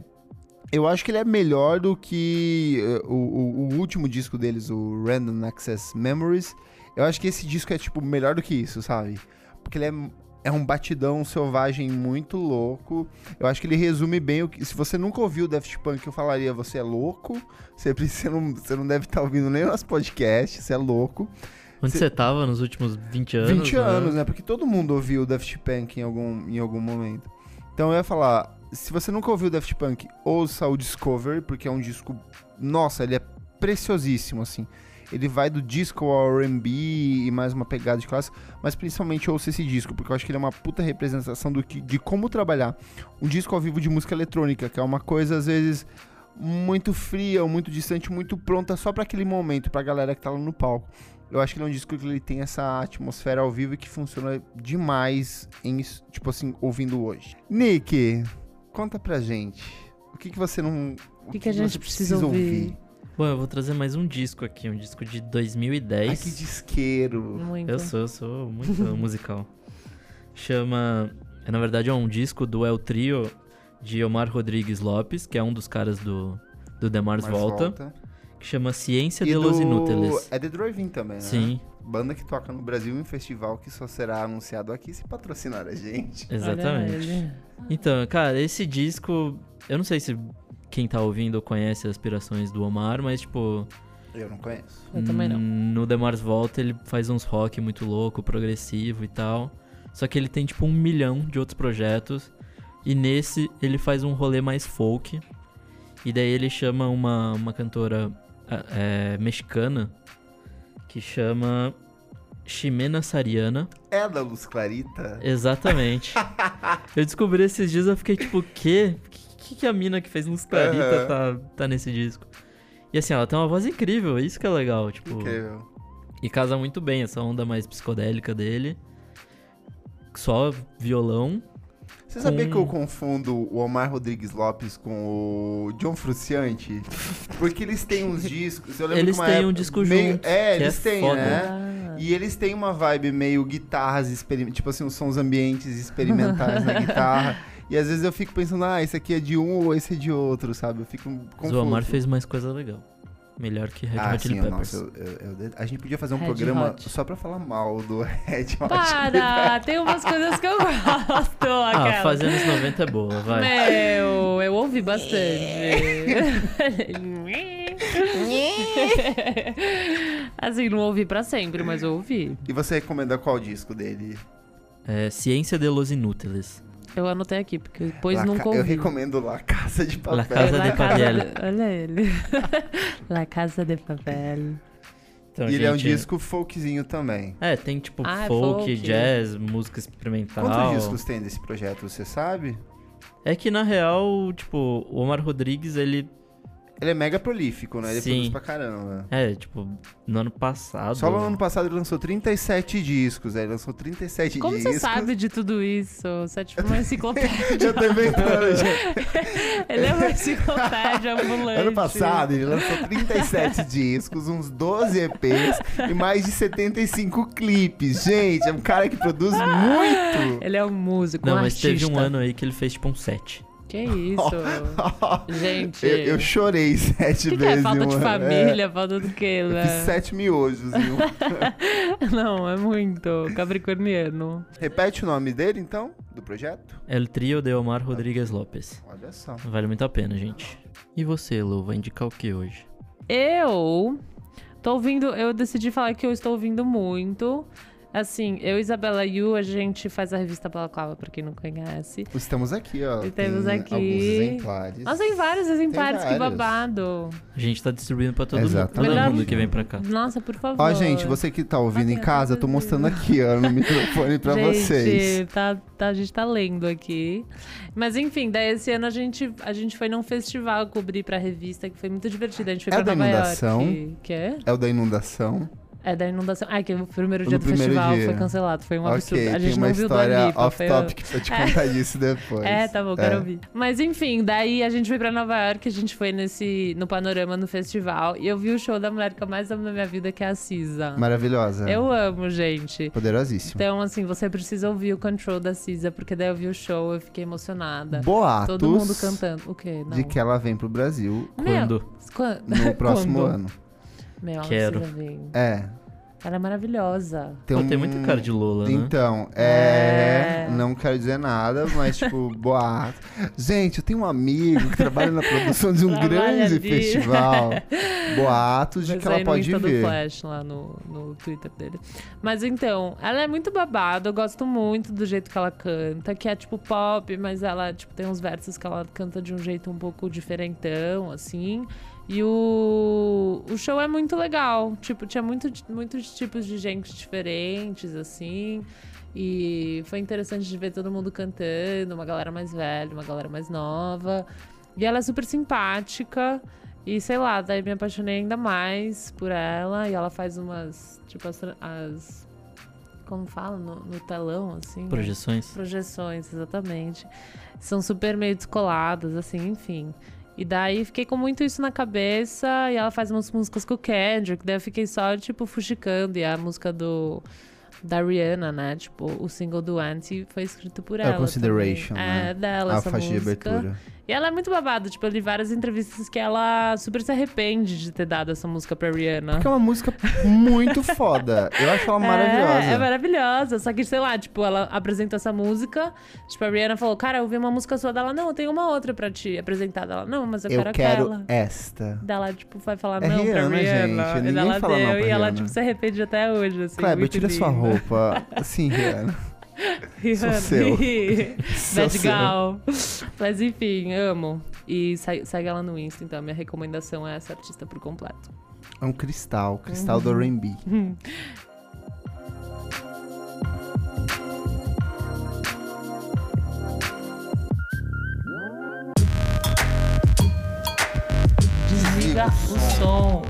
eu acho que ele é melhor do que eh, o, o- o último disco deles, o Random Access Memories. Eu acho que esse disco é, tipo, melhor do que isso, sabe? Porque ele é, é um batidão selvagem muito louco. Eu acho que ele resume bem o que. Se você nunca ouviu o Daft Punk, eu falaria: você é louco. Você, *laughs* precisa- você, não, você não deve estar ouvindo nem o nosso podcast, você é louco. Onde Cê- você tava nos últimos 20 anos? 20 anos, né? Porque todo mundo ouviu o Daft Punk em algum, em algum momento. Então eu ia falar, se você nunca ouviu o Daft Punk, ouça o Discovery, porque é um disco, nossa, ele é preciosíssimo, assim. Ele vai do disco ao R&B e mais uma pegada de classe, mas principalmente ouça esse disco, porque eu acho que ele é uma puta representação do que, de como trabalhar um disco ao vivo de música eletrônica, que é uma coisa, às vezes, muito fria, ou muito distante, muito pronta só pra aquele momento, pra galera que tá lá no palco. Eu acho que ele é um disco que ele tem essa atmosfera ao vivo e que funciona demais em, tipo assim, ouvindo hoje. Nick, conta pra gente. O que que você não... O que que a gente você precisa ouvir? Bom, eu vou trazer mais um disco aqui, um disco de Ai, 2010. que disqueiro. Muito. Eu sou, eu sou muito *laughs* musical. Chama. É, na verdade, é um disco do El Trio de Omar Rodrigues Lopes, que é um dos caras do, do The Mars Mas Volta, que chama Ciência E de los do- Inúteis. É The Drive-In também, né? Sim, Banda que toca no Brasil em festival que só será anunciado aqui se patrocinar a gente. Exatamente. Então, cara, esse disco. Eu não sei se quem tá ouvindo conhece as aspirações do Omar, mas, tipo. Eu não conheço. Eu também não. No The Mars Volta ele faz uns rock muito louco, progressivo e tal. Só que ele tem tipo um milhão de outros projetos. E nesse ele faz um rolê mais folk. E daí ele chama uma, uma cantora é, mexicana que chama Ximena Sariana. É da Luz Clarita? Exatamente. *laughs* eu descobri esses dias eu fiquei tipo, o quê? Que, que a mina que fez Luz Clarita Aham. tá, tá nesse disco? E assim, ela tem uma voz incrível, isso que é legal, tipo... Incrível. E casa muito bem essa onda mais psicodélica dele. Só violão. Você sabia Com- que eu confundo o Omar Rodrigues Lopes com o John Fruciante? Porque eles têm uns discos. Eu lembro Eles que uma têm um época disco meio- junto, É, eles é têm, foda. né? Ah, E eles têm uma vibe meio guitarras experimentais, tipo assim, os sons ambientes experimentais na *laughs* guitarra. E às vezes eu fico pensando, ah, esse aqui é de um ou esse é de outro, sabe? Eu fico confuso. O Omar fez mais coisa legal. Melhor que Red ah, Hot Chili sim, Peppers. nossa, eu- eu- eu- a gente podia fazer um Red programa Hot. só pra falar mal do *laughs* Red Hot. Para! Tem umas coisas que eu gosto. *laughs* ah, aquela. fazer anos 90 é boa, vai. Meu, eu ouvi bastante. *laughs* assim, não ouvi pra sempre, mas eu ouvi. E você recomenda qual disco dele? É, Ciência de los Inúteis. Eu anotei aqui, porque depois La nunca Ca-. Eu recomendo La Casa de Papel. La Casa La de Papel. Olha ele. *laughs* La Casa de Papel. Então, E ele é um gente, disco folkzinho também. É, tem tipo Ah, é folk, folk. jazz, música experimental. Quantos discos tem desse projeto, você sabe? É que na real, tipo, o Omar Rodrigues, ele. Ele é mega prolífico, né? Ele Sim. produz pra caramba. É, tipo, no ano passado. Só no ano passado ele lançou 37 discos, aí ele lançou 37 Como discos. você sabe de tudo isso? Você é tipo uma *laughs* enciclopédia. Eu *laughs* tô inventando, gente. Ele é uma enciclopédia ambulante. Ano passado ele lançou 37 discos, uns 12 EPs e mais de 75 clipes. Gente, é um cara que produz muito. Ele é um músico, Não, um mas teve um ano aí que ele fez tipo um set. Que isso? *laughs* Gente. Eu, eu chorei sete O que, que é? vezes Falta de ano. família, falta do quê, É, né? sete miojos um. *laughs* Não, é muito. Capricorniano. Repete o nome dele, então, do projeto? El Trio de Omar Rodrigues Lopes. Olha só. Vale muito a pena, gente. E você, Lu, vai indicar o que hoje? Eu tô ouvindo, eu decidi falar que eu estou ouvindo muito. Assim, eu e Isabela Yu, a gente faz a revista Balaclava, pra quem não conhece. Estamos aqui, ó. E temos Tem aqui- Alguns exemplares. Nossa, tem vários exemplares, que vários. babado. A gente tá distribuindo pra todo, mundo, todo mundo que vem pra cá. Nossa, por favor. Ó, gente, você que tá ouvindo em Tá casa, eu tô mostrando aqui, ó, no microfone pra gente, vocês. Tá, tá, a gente tá lendo aqui. Mas enfim, daí esse ano a gente, a gente foi num festival cobrir pra revista, que foi muito divertido. A gente foi É pra da Nova inundação? York. Que é? É o da inundação. É da inundação. Ah, que o primeiro dia do primeiro festival dia. foi cancelado. Foi um absurdo. a gente não viu do Alipa. foi off-topic *laughs* pra te É. contar disso depois. É, tá bom, quero ouvir. Mas enfim, daí a gente foi pra Nova York, a gente foi nesse, no Panorama, no festival, e eu vi o show da mulher que eu mais amo na minha vida, que é a Cisa. Maravilhosa. Eu amo, gente. Poderosíssima. Então, assim, você precisa ouvir o Control da Cisa, porque daí eu vi o show, eu fiquei emocionada. Boatos Todo mundo cantando. O quê? Não. de que ela vem pro Brasil Meu, Quando? quan- no próximo *laughs* Quando? ano. Meu, Quero. É. Ela é maravilhosa. Tem, um... tem muito cara de Lola, né? Então, é... É. Não quero dizer nada, mas, tipo, *laughs* boato. Gente, eu tenho um amigo que trabalha na produção de um grande ali. festival. Boatos de Vai que ela pode Insta vir. do Flash lá no, no Twitter dele. Mas então, ela é muito babada, eu gosto muito do jeito que ela canta, que é tipo pop, mas ela tipo, tem uns versos que ela canta de um jeito um pouco diferentão, assim. E o, o show é muito legal. Tipo, tinha muito, muitos tipos de gente diferentes, assim. E foi interessante de ver todo mundo cantando, uma galera mais velha, uma galera mais nova. E ela é super simpática. E sei lá, daí me apaixonei ainda mais por ela. E ela faz umas, tipo, as. as- como fala? No, no telão, assim. né? Projeções. Projeções, exatamente. São super meio descoladas, assim, enfim. E daí fiquei com muito isso na cabeça. E ela faz umas músicas com o Kendrick. Daí eu fiquei só, tipo, fuxicando. E a música do. Da Rihanna, né? Tipo, o single do Anti foi escrito por É ela. Consideration, também. né? É dela, A essa faixa de música. abertura. E ela é muito babada. Tipo, eu li várias entrevistas que ela super se arrepende de ter dado essa música pra Rihanna. Porque é uma música muito foda. Eu acho ela maravilhosa. É, é maravilhosa. Só que, sei lá, tipo, ela apresenta essa música. Tipo, a Rihanna falou, cara, eu vi uma música sua dela. Não, eu tenho uma outra pra te apresentar dela. Não, mas eu, eu quero quero aquela. esta. Daí ela, tipo, vai falar É não Rihanna, pra Rihanna. gente. E ela deu. E ela, Rihanna. tipo, se arrepende até hoje, assim. Kleber, tira sua linda. roupa. Assim, Rihanna. Rihanna. *laughs* Bad. Gal. Mas enfim, amo. E segue, segue ela no Insta, então minha recomendação é essa artista por completo. É um cristal, cristal Uhum. do R&B. *laughs* Desliga o som.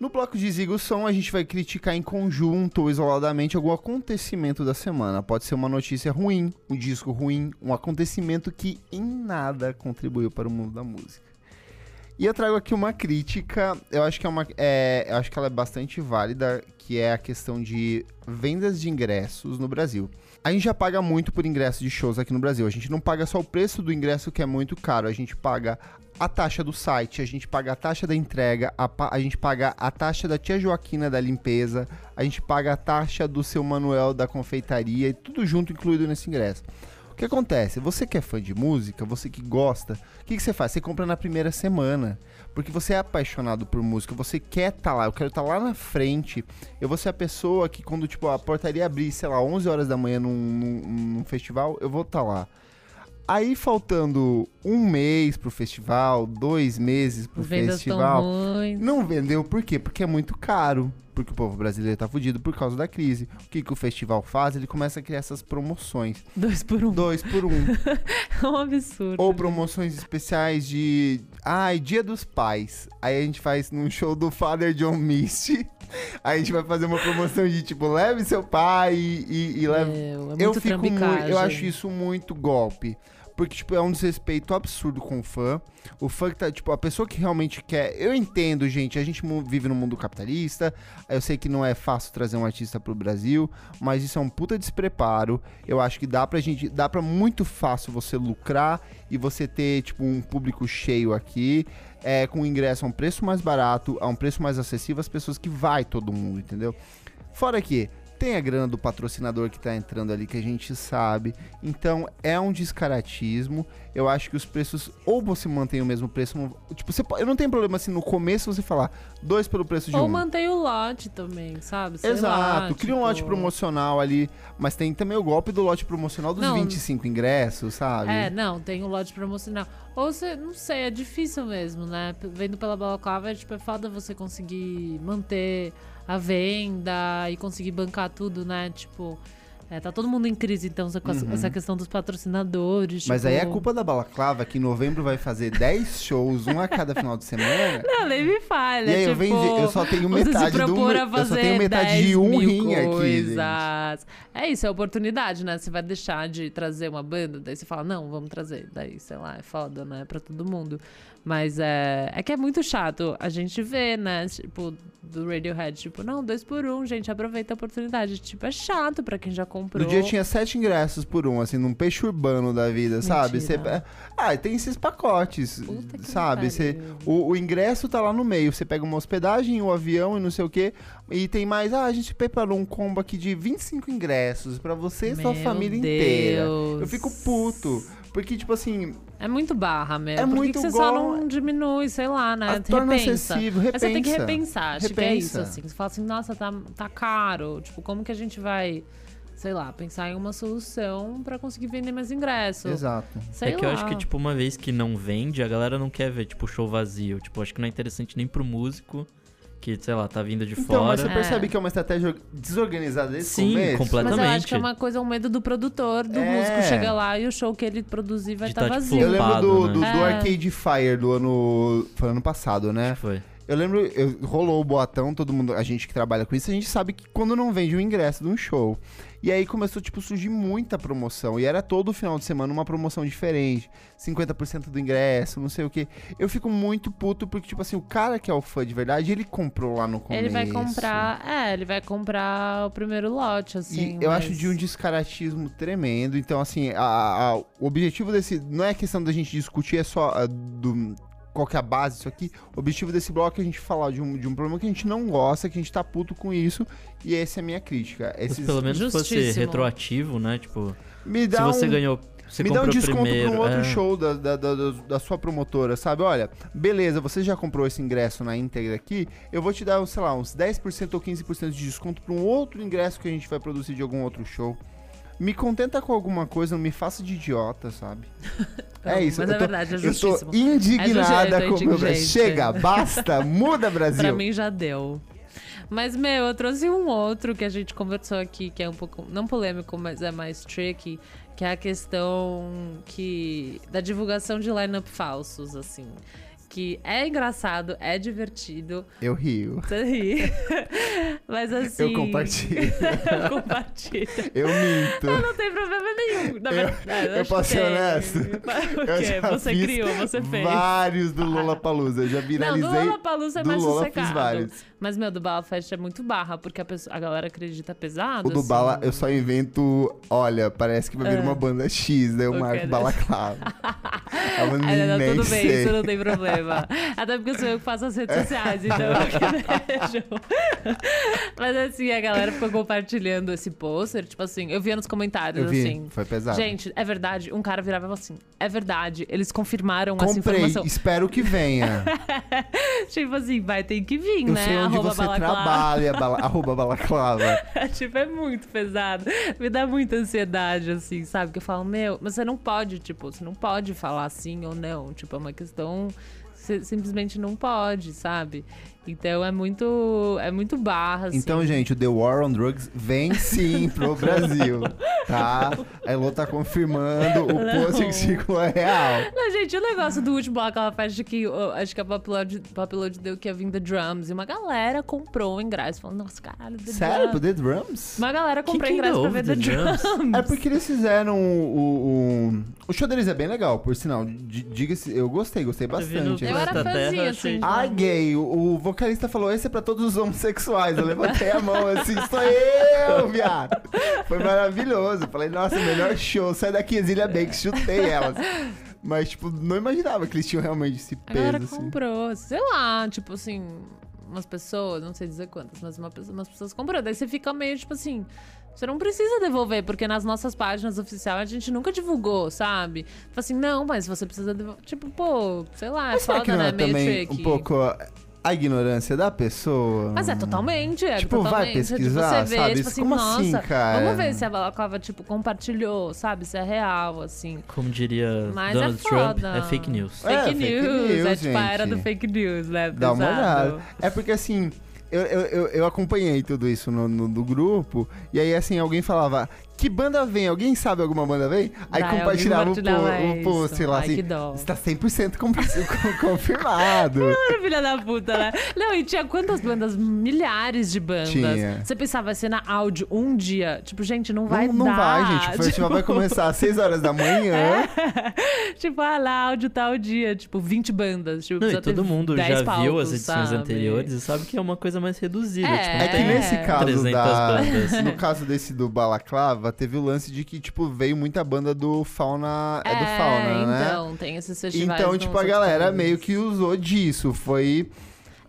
No bloco de Ziga o Som, a gente vai criticar em conjunto ou isoladamente algum acontecimento da semana. Pode ser uma notícia ruim, um disco ruim, um acontecimento que em nada contribuiu para o mundo da música. E eu trago aqui uma crítica, eu acho que é uma, é, eu acho que ela é bastante válida, que é a questão de vendas de ingressos no Brasil. A gente já paga muito por ingresso de shows aqui no Brasil. A gente não paga só o preço do ingresso, que é muito caro. A gente paga a taxa do site, a gente paga a taxa da entrega, a, a gente paga a taxa da tia Joaquina da limpeza, a gente paga a taxa do seu Manuel da confeitaria e tudo junto incluído nesse ingresso. O que acontece? Você que é fã de música, você que gosta, o que, que você faz? Você compra na primeira semana. Porque você é apaixonado por música, você quer estar lá, eu quero estar lá na frente. Eu vou ser a pessoa que quando tipo, a portaria abrir, sei lá, 11 horas da manhã num, num- num festival, eu vou estar lá. Aí faltando um mês pro festival, dois meses pro Vendas festival, não vendeu por quê? Porque é muito caro. Porque o povo brasileiro tá fudido por causa da crise. O que, que o festival faz? Ele começa a criar essas promoções. Dois por um. Dois por um. *laughs* É um absurdo. Ou promoções especiais de. Ai, Dia dos Pais. Aí a gente faz num show do Father John Misty. *laughs* Aí a gente vai fazer uma promoção de tipo, leve seu pai e, e, e leve. Meu, é muito eu fico muito. Eu acho isso muito golpe. Porque, tipo, é um desrespeito absurdo com o fã. O fã que tá, tipo, a pessoa que realmente quer. Eu entendo, gente, a gente vive num mundo capitalista. Eu sei que não é fácil trazer um artista pro Brasil, mas isso é um puta despreparo. Eu acho que dá pra gente. Dá pra muito fácil você lucrar e você ter, tipo, um público cheio aqui. É, com ingresso a um preço mais barato, a um preço mais acessível às pessoas que vai todo mundo, entendeu? Fora que Tem a grana do patrocinador que tá entrando ali, que a gente sabe. Então, é um descaratismo. Eu acho que os preços, ou você mantém o mesmo preço. Tipo, você eu não tenho problema assim no começo você falar dois pelo preço de Ou um. mantém o lote também, sabe? Sei Exato, lá, cria um lote tipo- promocional ali, mas tem também o golpe do lote promocional dos Não. 25 ingressos, sabe? É, não, tem o lote promocional. Ou você, não sei, é difícil mesmo, né? Vendo pela balaclava, é tipo, é foda você conseguir manter a venda e conseguir bancar tudo, né? Tipo, é, tá todo mundo em crise, então, com Uhum. essa questão dos patrocinadores. Mas tipo- aí é culpa da Balaclava, que em novembro vai fazer 10 shows, um a cada final de semana. *laughs* Não, nem me falha. E aí eu tipo, vendi- eu só tenho metade do a eu só tenho metade 10 de um rim aqui, coisas. É isso, é oportunidade, né? Você vai deixar de trazer uma banda, daí você fala, não, vamos trazer. Daí, sei lá, é foda, né? Pra todo mundo. Mas é, é que é muito chato. A gente vê, né? Tipo, do Radiohead, tipo, não, dois por um, gente, aproveita a oportunidade. Tipo, é chato pra quem já comprou. No dia tinha sete ingressos por um, assim, num peixe urbano da vida, sabe? Você, Mentira. ah, tem esses pacotes, Puta que sabe? Pariu. o, o ingresso tá lá no meio, você pega uma hospedagem, o avião e não sei o quê, e tem mais, ah, a gente preparou um combo aqui de 25 ingressos pra você e sua família inteira. Deus. Eu fico puto, porque, tipo assim, É muito barra mesmo. É Por muito que você gol- só não diminui, sei lá, né? a- torna Repensa. acessível, repensa. Mas você tem que repensar, acho que é isso, Repensa. assim. Você fala assim, nossa, tá, tá caro. Tipo, como que a gente vai, sei lá, pensar em uma solução pra conseguir vender mais ingressos? Exato. Sei é que lá. eu acho que, tipo, uma vez que não vende, a galera não quer ver, tipo, show vazio. Tipo, acho que não é interessante nem pro músico que, sei lá, tá vindo de Então, fora. mas você É. percebe que é uma estratégia desorganizada desse Sim, começo? completamente. Mas eu acho que é uma coisa, um medo do produtor, do É. músico chegar lá e o show que ele produzir vai estar tá, tipo, vazio. Eu lembro do, né? do É. Arcade Fire do ano. Foi ano passado, né? Foi. Eu lembro, eu- rolou o boatão, todo mundo, a gente que trabalha com isso, a gente sabe que quando não vende o ingresso de um show. E aí começou, tipo, a surgir muita promoção. E era todo final de semana uma promoção diferente. 50% do ingresso, não sei o quê. Eu fico muito puto porque, tipo assim, o cara que é o fã de verdade, ele comprou lá no começo. Ele vai comprar, é, ele vai comprar o primeiro lote, assim. E eu mas- acho de um descaratismo tremendo. Então, assim, a- a- o objetivo desse. Não é questão da gente discutir, é só ah, do. Qual que é a base disso aqui? O objetivo desse bloco é a gente falar de um, de um problema que a gente não gosta, que a gente tá puto com isso. E essa é a minha crítica. Mas Esses, pelo menos se fosse Justíssimo. retroativo, né? Tipo, me se dá você um, ganhou. Você me dá um comprou desconto primeiro. pra um outro é. show da, da, da, da- da sua promotora, sabe? Olha, beleza, você já comprou esse ingresso na íntegra aqui, eu vou te dar, sei lá, uns 10% ou 15% de desconto pra um outro ingresso que a gente vai produzir de algum outro show. Me contenta com alguma coisa, não me faça de idiota, sabe? *laughs* Não, é isso. Mas eu é tô, verdade, é Eu tô indignada É com o meu. Brasil. Chega, basta, muda *laughs* Brasil. Pra mim já deu. Mas, meu, eu trouxe um outro que a gente conversou aqui, que é um pouco, não polêmico, mas é mais tricky, que é a questão que da divulgação de lineup falsos, assim. Que é engraçado, é divertido, Eu rio. você ri. *laughs* Mas assim. Eu compartilho. *laughs* compartilho. Eu minto. Não tem problema nenhum. Na Eu- verdade, eu posso ser tem. honesto? *laughs* O Eu quê? já Você criou, você fez. Vários do Lollapalooza. Eu já Não, viralizei. do Lollapalooza é do mais Lola sossegado. fiz vários. Mas, meu, do Bala Fest é muito barra, porque a, pessoa- a galera acredita pesado. O do assim. Bala, eu só invento. Olha, parece que vai vir É. uma banda X, daí eu Ok, marco né? balaclava. Ela não, nem tudo bem, sei. isso não tem problema. Até porque sou eu que faço as redes sociais, então eu que vejo. Mas assim, a galera ficou compartilhando esse pôster, tipo assim, eu via nos comentários, Eu vi, assim. foi pesado. Gente, é verdade. Um cara virava e falava assim: é verdade, eles confirmaram essa Comprei, informação. espero que venha. *laughs* tipo assim, vai ter que vir, Eu né? sei onde você balaclava. trabalha, bala, arroba balaclava. *laughs* tipo, é muito pesado. Me dá muita ansiedade, assim, sabe? Que eu falo, meu, mas você não pode, tipo, você não pode falar sim ou não. Tipo, é uma questão. Você simplesmente não pode, sabe? Então é muito. É muito barra, assim. Então, gente, o The War on Drugs vem sim pro *laughs* Brasil, tá? A Elo tá confirmando, o post que circulou é real. Não, gente, o negócio do último, aquela festa que acho que a Popload deu que ia vir The Drums. E uma galera comprou o ingresso. Falando, nossa, caralho, The Sério, pro Drums. The Drums? Uma galera comprou que ingresso pra ver The, The Drums? Drums. É porque eles fizeram o, o, o, o show deles é bem legal, por sinal. Diga-se, eu gostei, gostei bastante. Eu era Planeta fãzinha, assim. Ah, gay, o, o vocalista falou, esse é pra todos os homossexuais. Eu levantei a mão assim, sou eu, viado. Foi maravilhoso. Falei, nossa, melhor show. Sai daqui, Exília Banks, chutei elas. Mas, tipo, não imaginava que eles tinham realmente esse A galera peso, assim. comprou, sei lá, tipo assim. umas pessoas, não sei dizer quantas, mas uma umas pessoas comprando. Aí você fica meio tipo assim. Você não precisa devolver, porque nas nossas páginas oficiais a gente nunca divulgou, sabe? Fala assim, não, mas você precisa devolver. Tipo, pô, sei lá, é Mas será foda, que não né? é Meio também tricky. um pouco a ignorância da pessoa? Mas é totalmente, é Tipo, vai totalmente. pesquisar, tipo, você vê, sabe? tipo assim, Como nossa, assim, cara? vamos ver se a Balaclava, tipo, compartilhou, sabe? Se é real, assim. Como diria Mas Donald é Trump, é fake news. É, Fake fake news, news, é tipo a era do fake news, né? Dá uma Pesado. olhada. É porque assim, eu, eu, eu, eu acompanhei tudo isso no, no, no grupo, e aí assim, alguém falava, que banda vem? Alguém sabe alguma banda vem? Aí compartilhava o post, sei lá, Ai, assim, que dó. está 100% *laughs* com- confirmado. *laughs* Cara, filha da puta, né? Não, e tinha quantas bandas? Milhares de bandas. Tinha. Você pensava, vai ser na áudio um dia. Tipo, gente, não vai não, não dar. vai, gente. O festival vai Tipo, começar às 6 horas da manhã. *laughs* tipo, ah lá, áudio tal dia. Tipo, 20 bandas. Tipo, Não, e todo mundo 10 já viu as edições sabe? anteriores e sabe que é uma coisa mais reduzida. É. tipo, É não que nesse caso 300 da, bandas. no caso desse do Balaclava, teve o lance de que, tipo, veio muita banda do Fauna, é, do Fauna, né? então, tem esses festivais. Então, tipo, a galera países. meio que usou disso. Foi.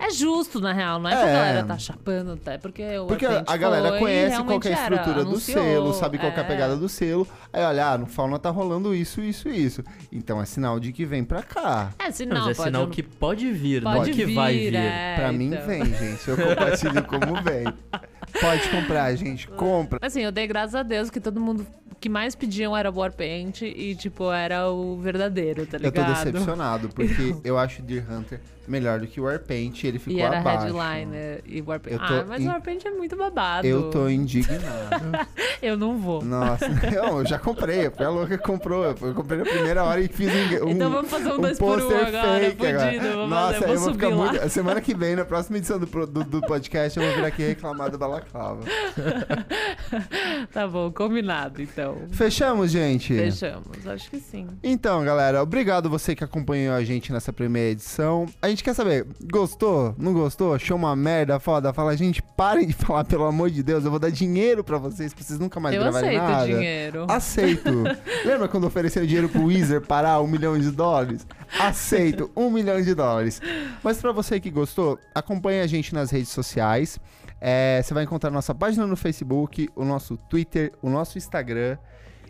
É justo, na real, não é, que a É. galera tá chapando, até porque o Porque a galera foi, conhece qual que é a era, estrutura do anunciou, selo, sabe qual que é a é. pegada do selo. Aí, olha, ah, no Fauna tá rolando isso, isso, isso. Então é sinal de que vem pra cá. É sinal, Mas é pode, sinal que pode vir, não pode que vir, vai vir. É, pra mim, então. vem, gente. Eu compartilho como vem. *laughs* Pode comprar, gente. Compra. Assim, eu dei graças a Deus que todo mundo que mais pediam era o Warpaint e, tipo, era o verdadeiro, tá Eu tô ligado? decepcionado, porque eu acho Deer Hunter melhor do que o Warpaint. Ele ficou E era abaixo. headliner e Warpaint. Eu Ah, mas in- o Warpaint é muito babado. Eu tô indignado. *laughs* Eu não vou. Nossa, não, eu já comprei. Foi a louca que comprou. Eu comprei na primeira hora e fiz um. um Então vamos fazer um dois por um agora, fake fudido, vamos Nossa, fazer, eu vou vou ficar lá. muito. Semana que vem, na próxima edição do, do, do podcast, eu vou vir aqui reclamar do Balaclava. *laughs* Tá bom, combinado, então. Fechamos, gente? Fechamos, acho que sim. Então, galera, obrigado você que acompanhou a gente nessa primeira edição. A gente quer saber, gostou? Não gostou? Achou uma merda foda? Fala, gente, parem de *laughs* falar, pelo amor de Deus, eu vou dar dinheiro pra vocês, pra vocês nunca mais eu gravarem aceito nada. dinheiro. Aceito. *laughs* Lembra quando ofereceram dinheiro pro Weezer parar um milhão de dólares? Aceito, um milhão de dólares. Mas pra você que gostou, acompanhe a gente nas redes sociais. É, você vai encontrar nossa página no Facebook, o nosso Twitter, o nosso Instagram,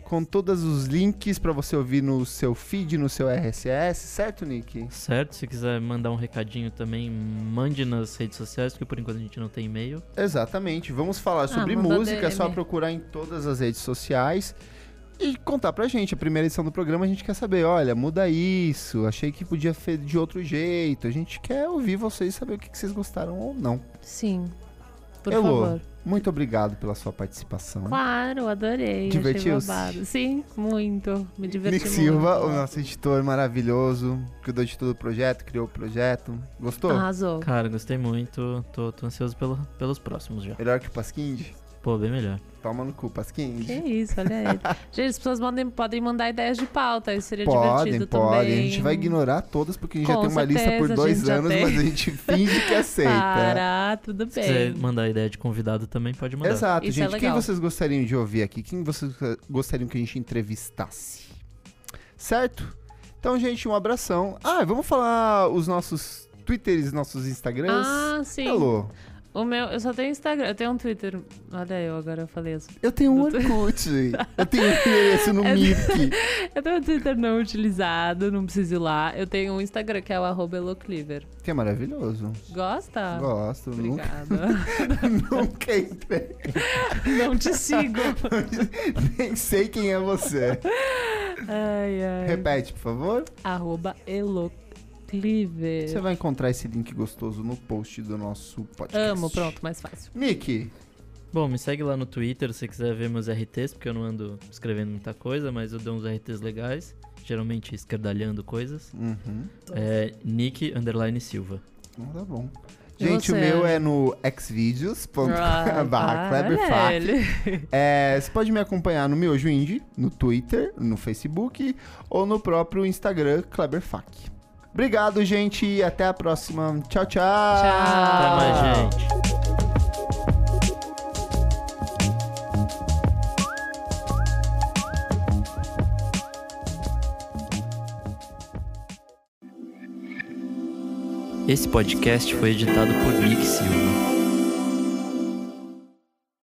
com todos os links pra você ouvir no seu feed, no seu RSS, certo, Nick? Certo? Se quiser mandar um recadinho também, mande nas redes sociais, porque por enquanto a gente não tem e-mail. Exatamente. Vamos falar sobre manda música, é só procurar em todas as redes sociais e contar pra gente. A primeira edição do programa a gente quer saber, olha, muda isso, achei que podia ser de outro jeito. A gente quer ouvir vocês e saber o que que vocês gostaram ou não. Sim. Por Elô, favor. muito obrigado pela sua participação. Claro, adorei. Divertiu-se? Sim, muito. Me diverti Nick Silva, muito. o nosso editor maravilhoso, cuidou de todo o projeto, criou o projeto. Gostou? Arrasou. Cara, gostei muito. Tô, tô ansioso pelo, pelos próximos já. Melhor que o Pasquinde? Pô, bem melhor. Toma no cu, Pasquinde. Que isso, olha aí. *laughs* Gente, as pessoas podem, podem mandar ideias de pauta, isso seria Podem, divertido podem. também. A gente vai ignorar todas porque a gente já Com tem uma lista por certeza, dois já anos, tem. mas a gente *laughs* finge que aceita. Para, tudo Se quiser bem. mandar ideia de convidado também, pode mandar. Exato, Isso é gente. quem legal. vocês gostariam de ouvir aqui? Quem vocês eh, gostariam que a gente entrevistasse? Certo? Então, gente, um abração. Ah, vamos falar os nossos Twitters, nossos Instagrams. Ah, sim. Alô. O meu, eu só tenho Instagram, eu tenho um Twitter. Olha eu, agora eu falei isso. Eu tenho um Orkut. eu tenho um endereço no *laughs* Mirk. *laughs* Eu tenho um Twitter não utilizado, não preciso ir lá. Eu tenho um Instagram que é o arroba Elocliver. Que é maravilhoso. Gosta? Gosto. Nunca, Obrigada. *laughs* nunca entrei. não te sigo. Nem sei quem é você. Ai, ai. Repete, por favor. Arroba Elocliver. Você vai encontrar esse link gostoso no post do nosso podcast. Amo, pronto, mais fácil. Nick, Bom, me segue lá no Twitter se você quiser ver meus RTs, porque eu não ando escrevendo muita coisa, mas eu dou uns RTs legais, geralmente esquerdalhando coisas. Uhum. É Nick Underline Silva. Então tá bom. Gente, o meu é no xvideos.com Ah, *laughs* Kleberfac. ele. *laughs* É, você pode me acompanhar no Miojo Indie, no Twitter, no Facebook ou no próprio Instagram Kleberfac. Obrigado, gente, e até a próxima. Tchau, tchau. Até Tchau. mais, gente. Esse podcast foi editado por Nick Silva.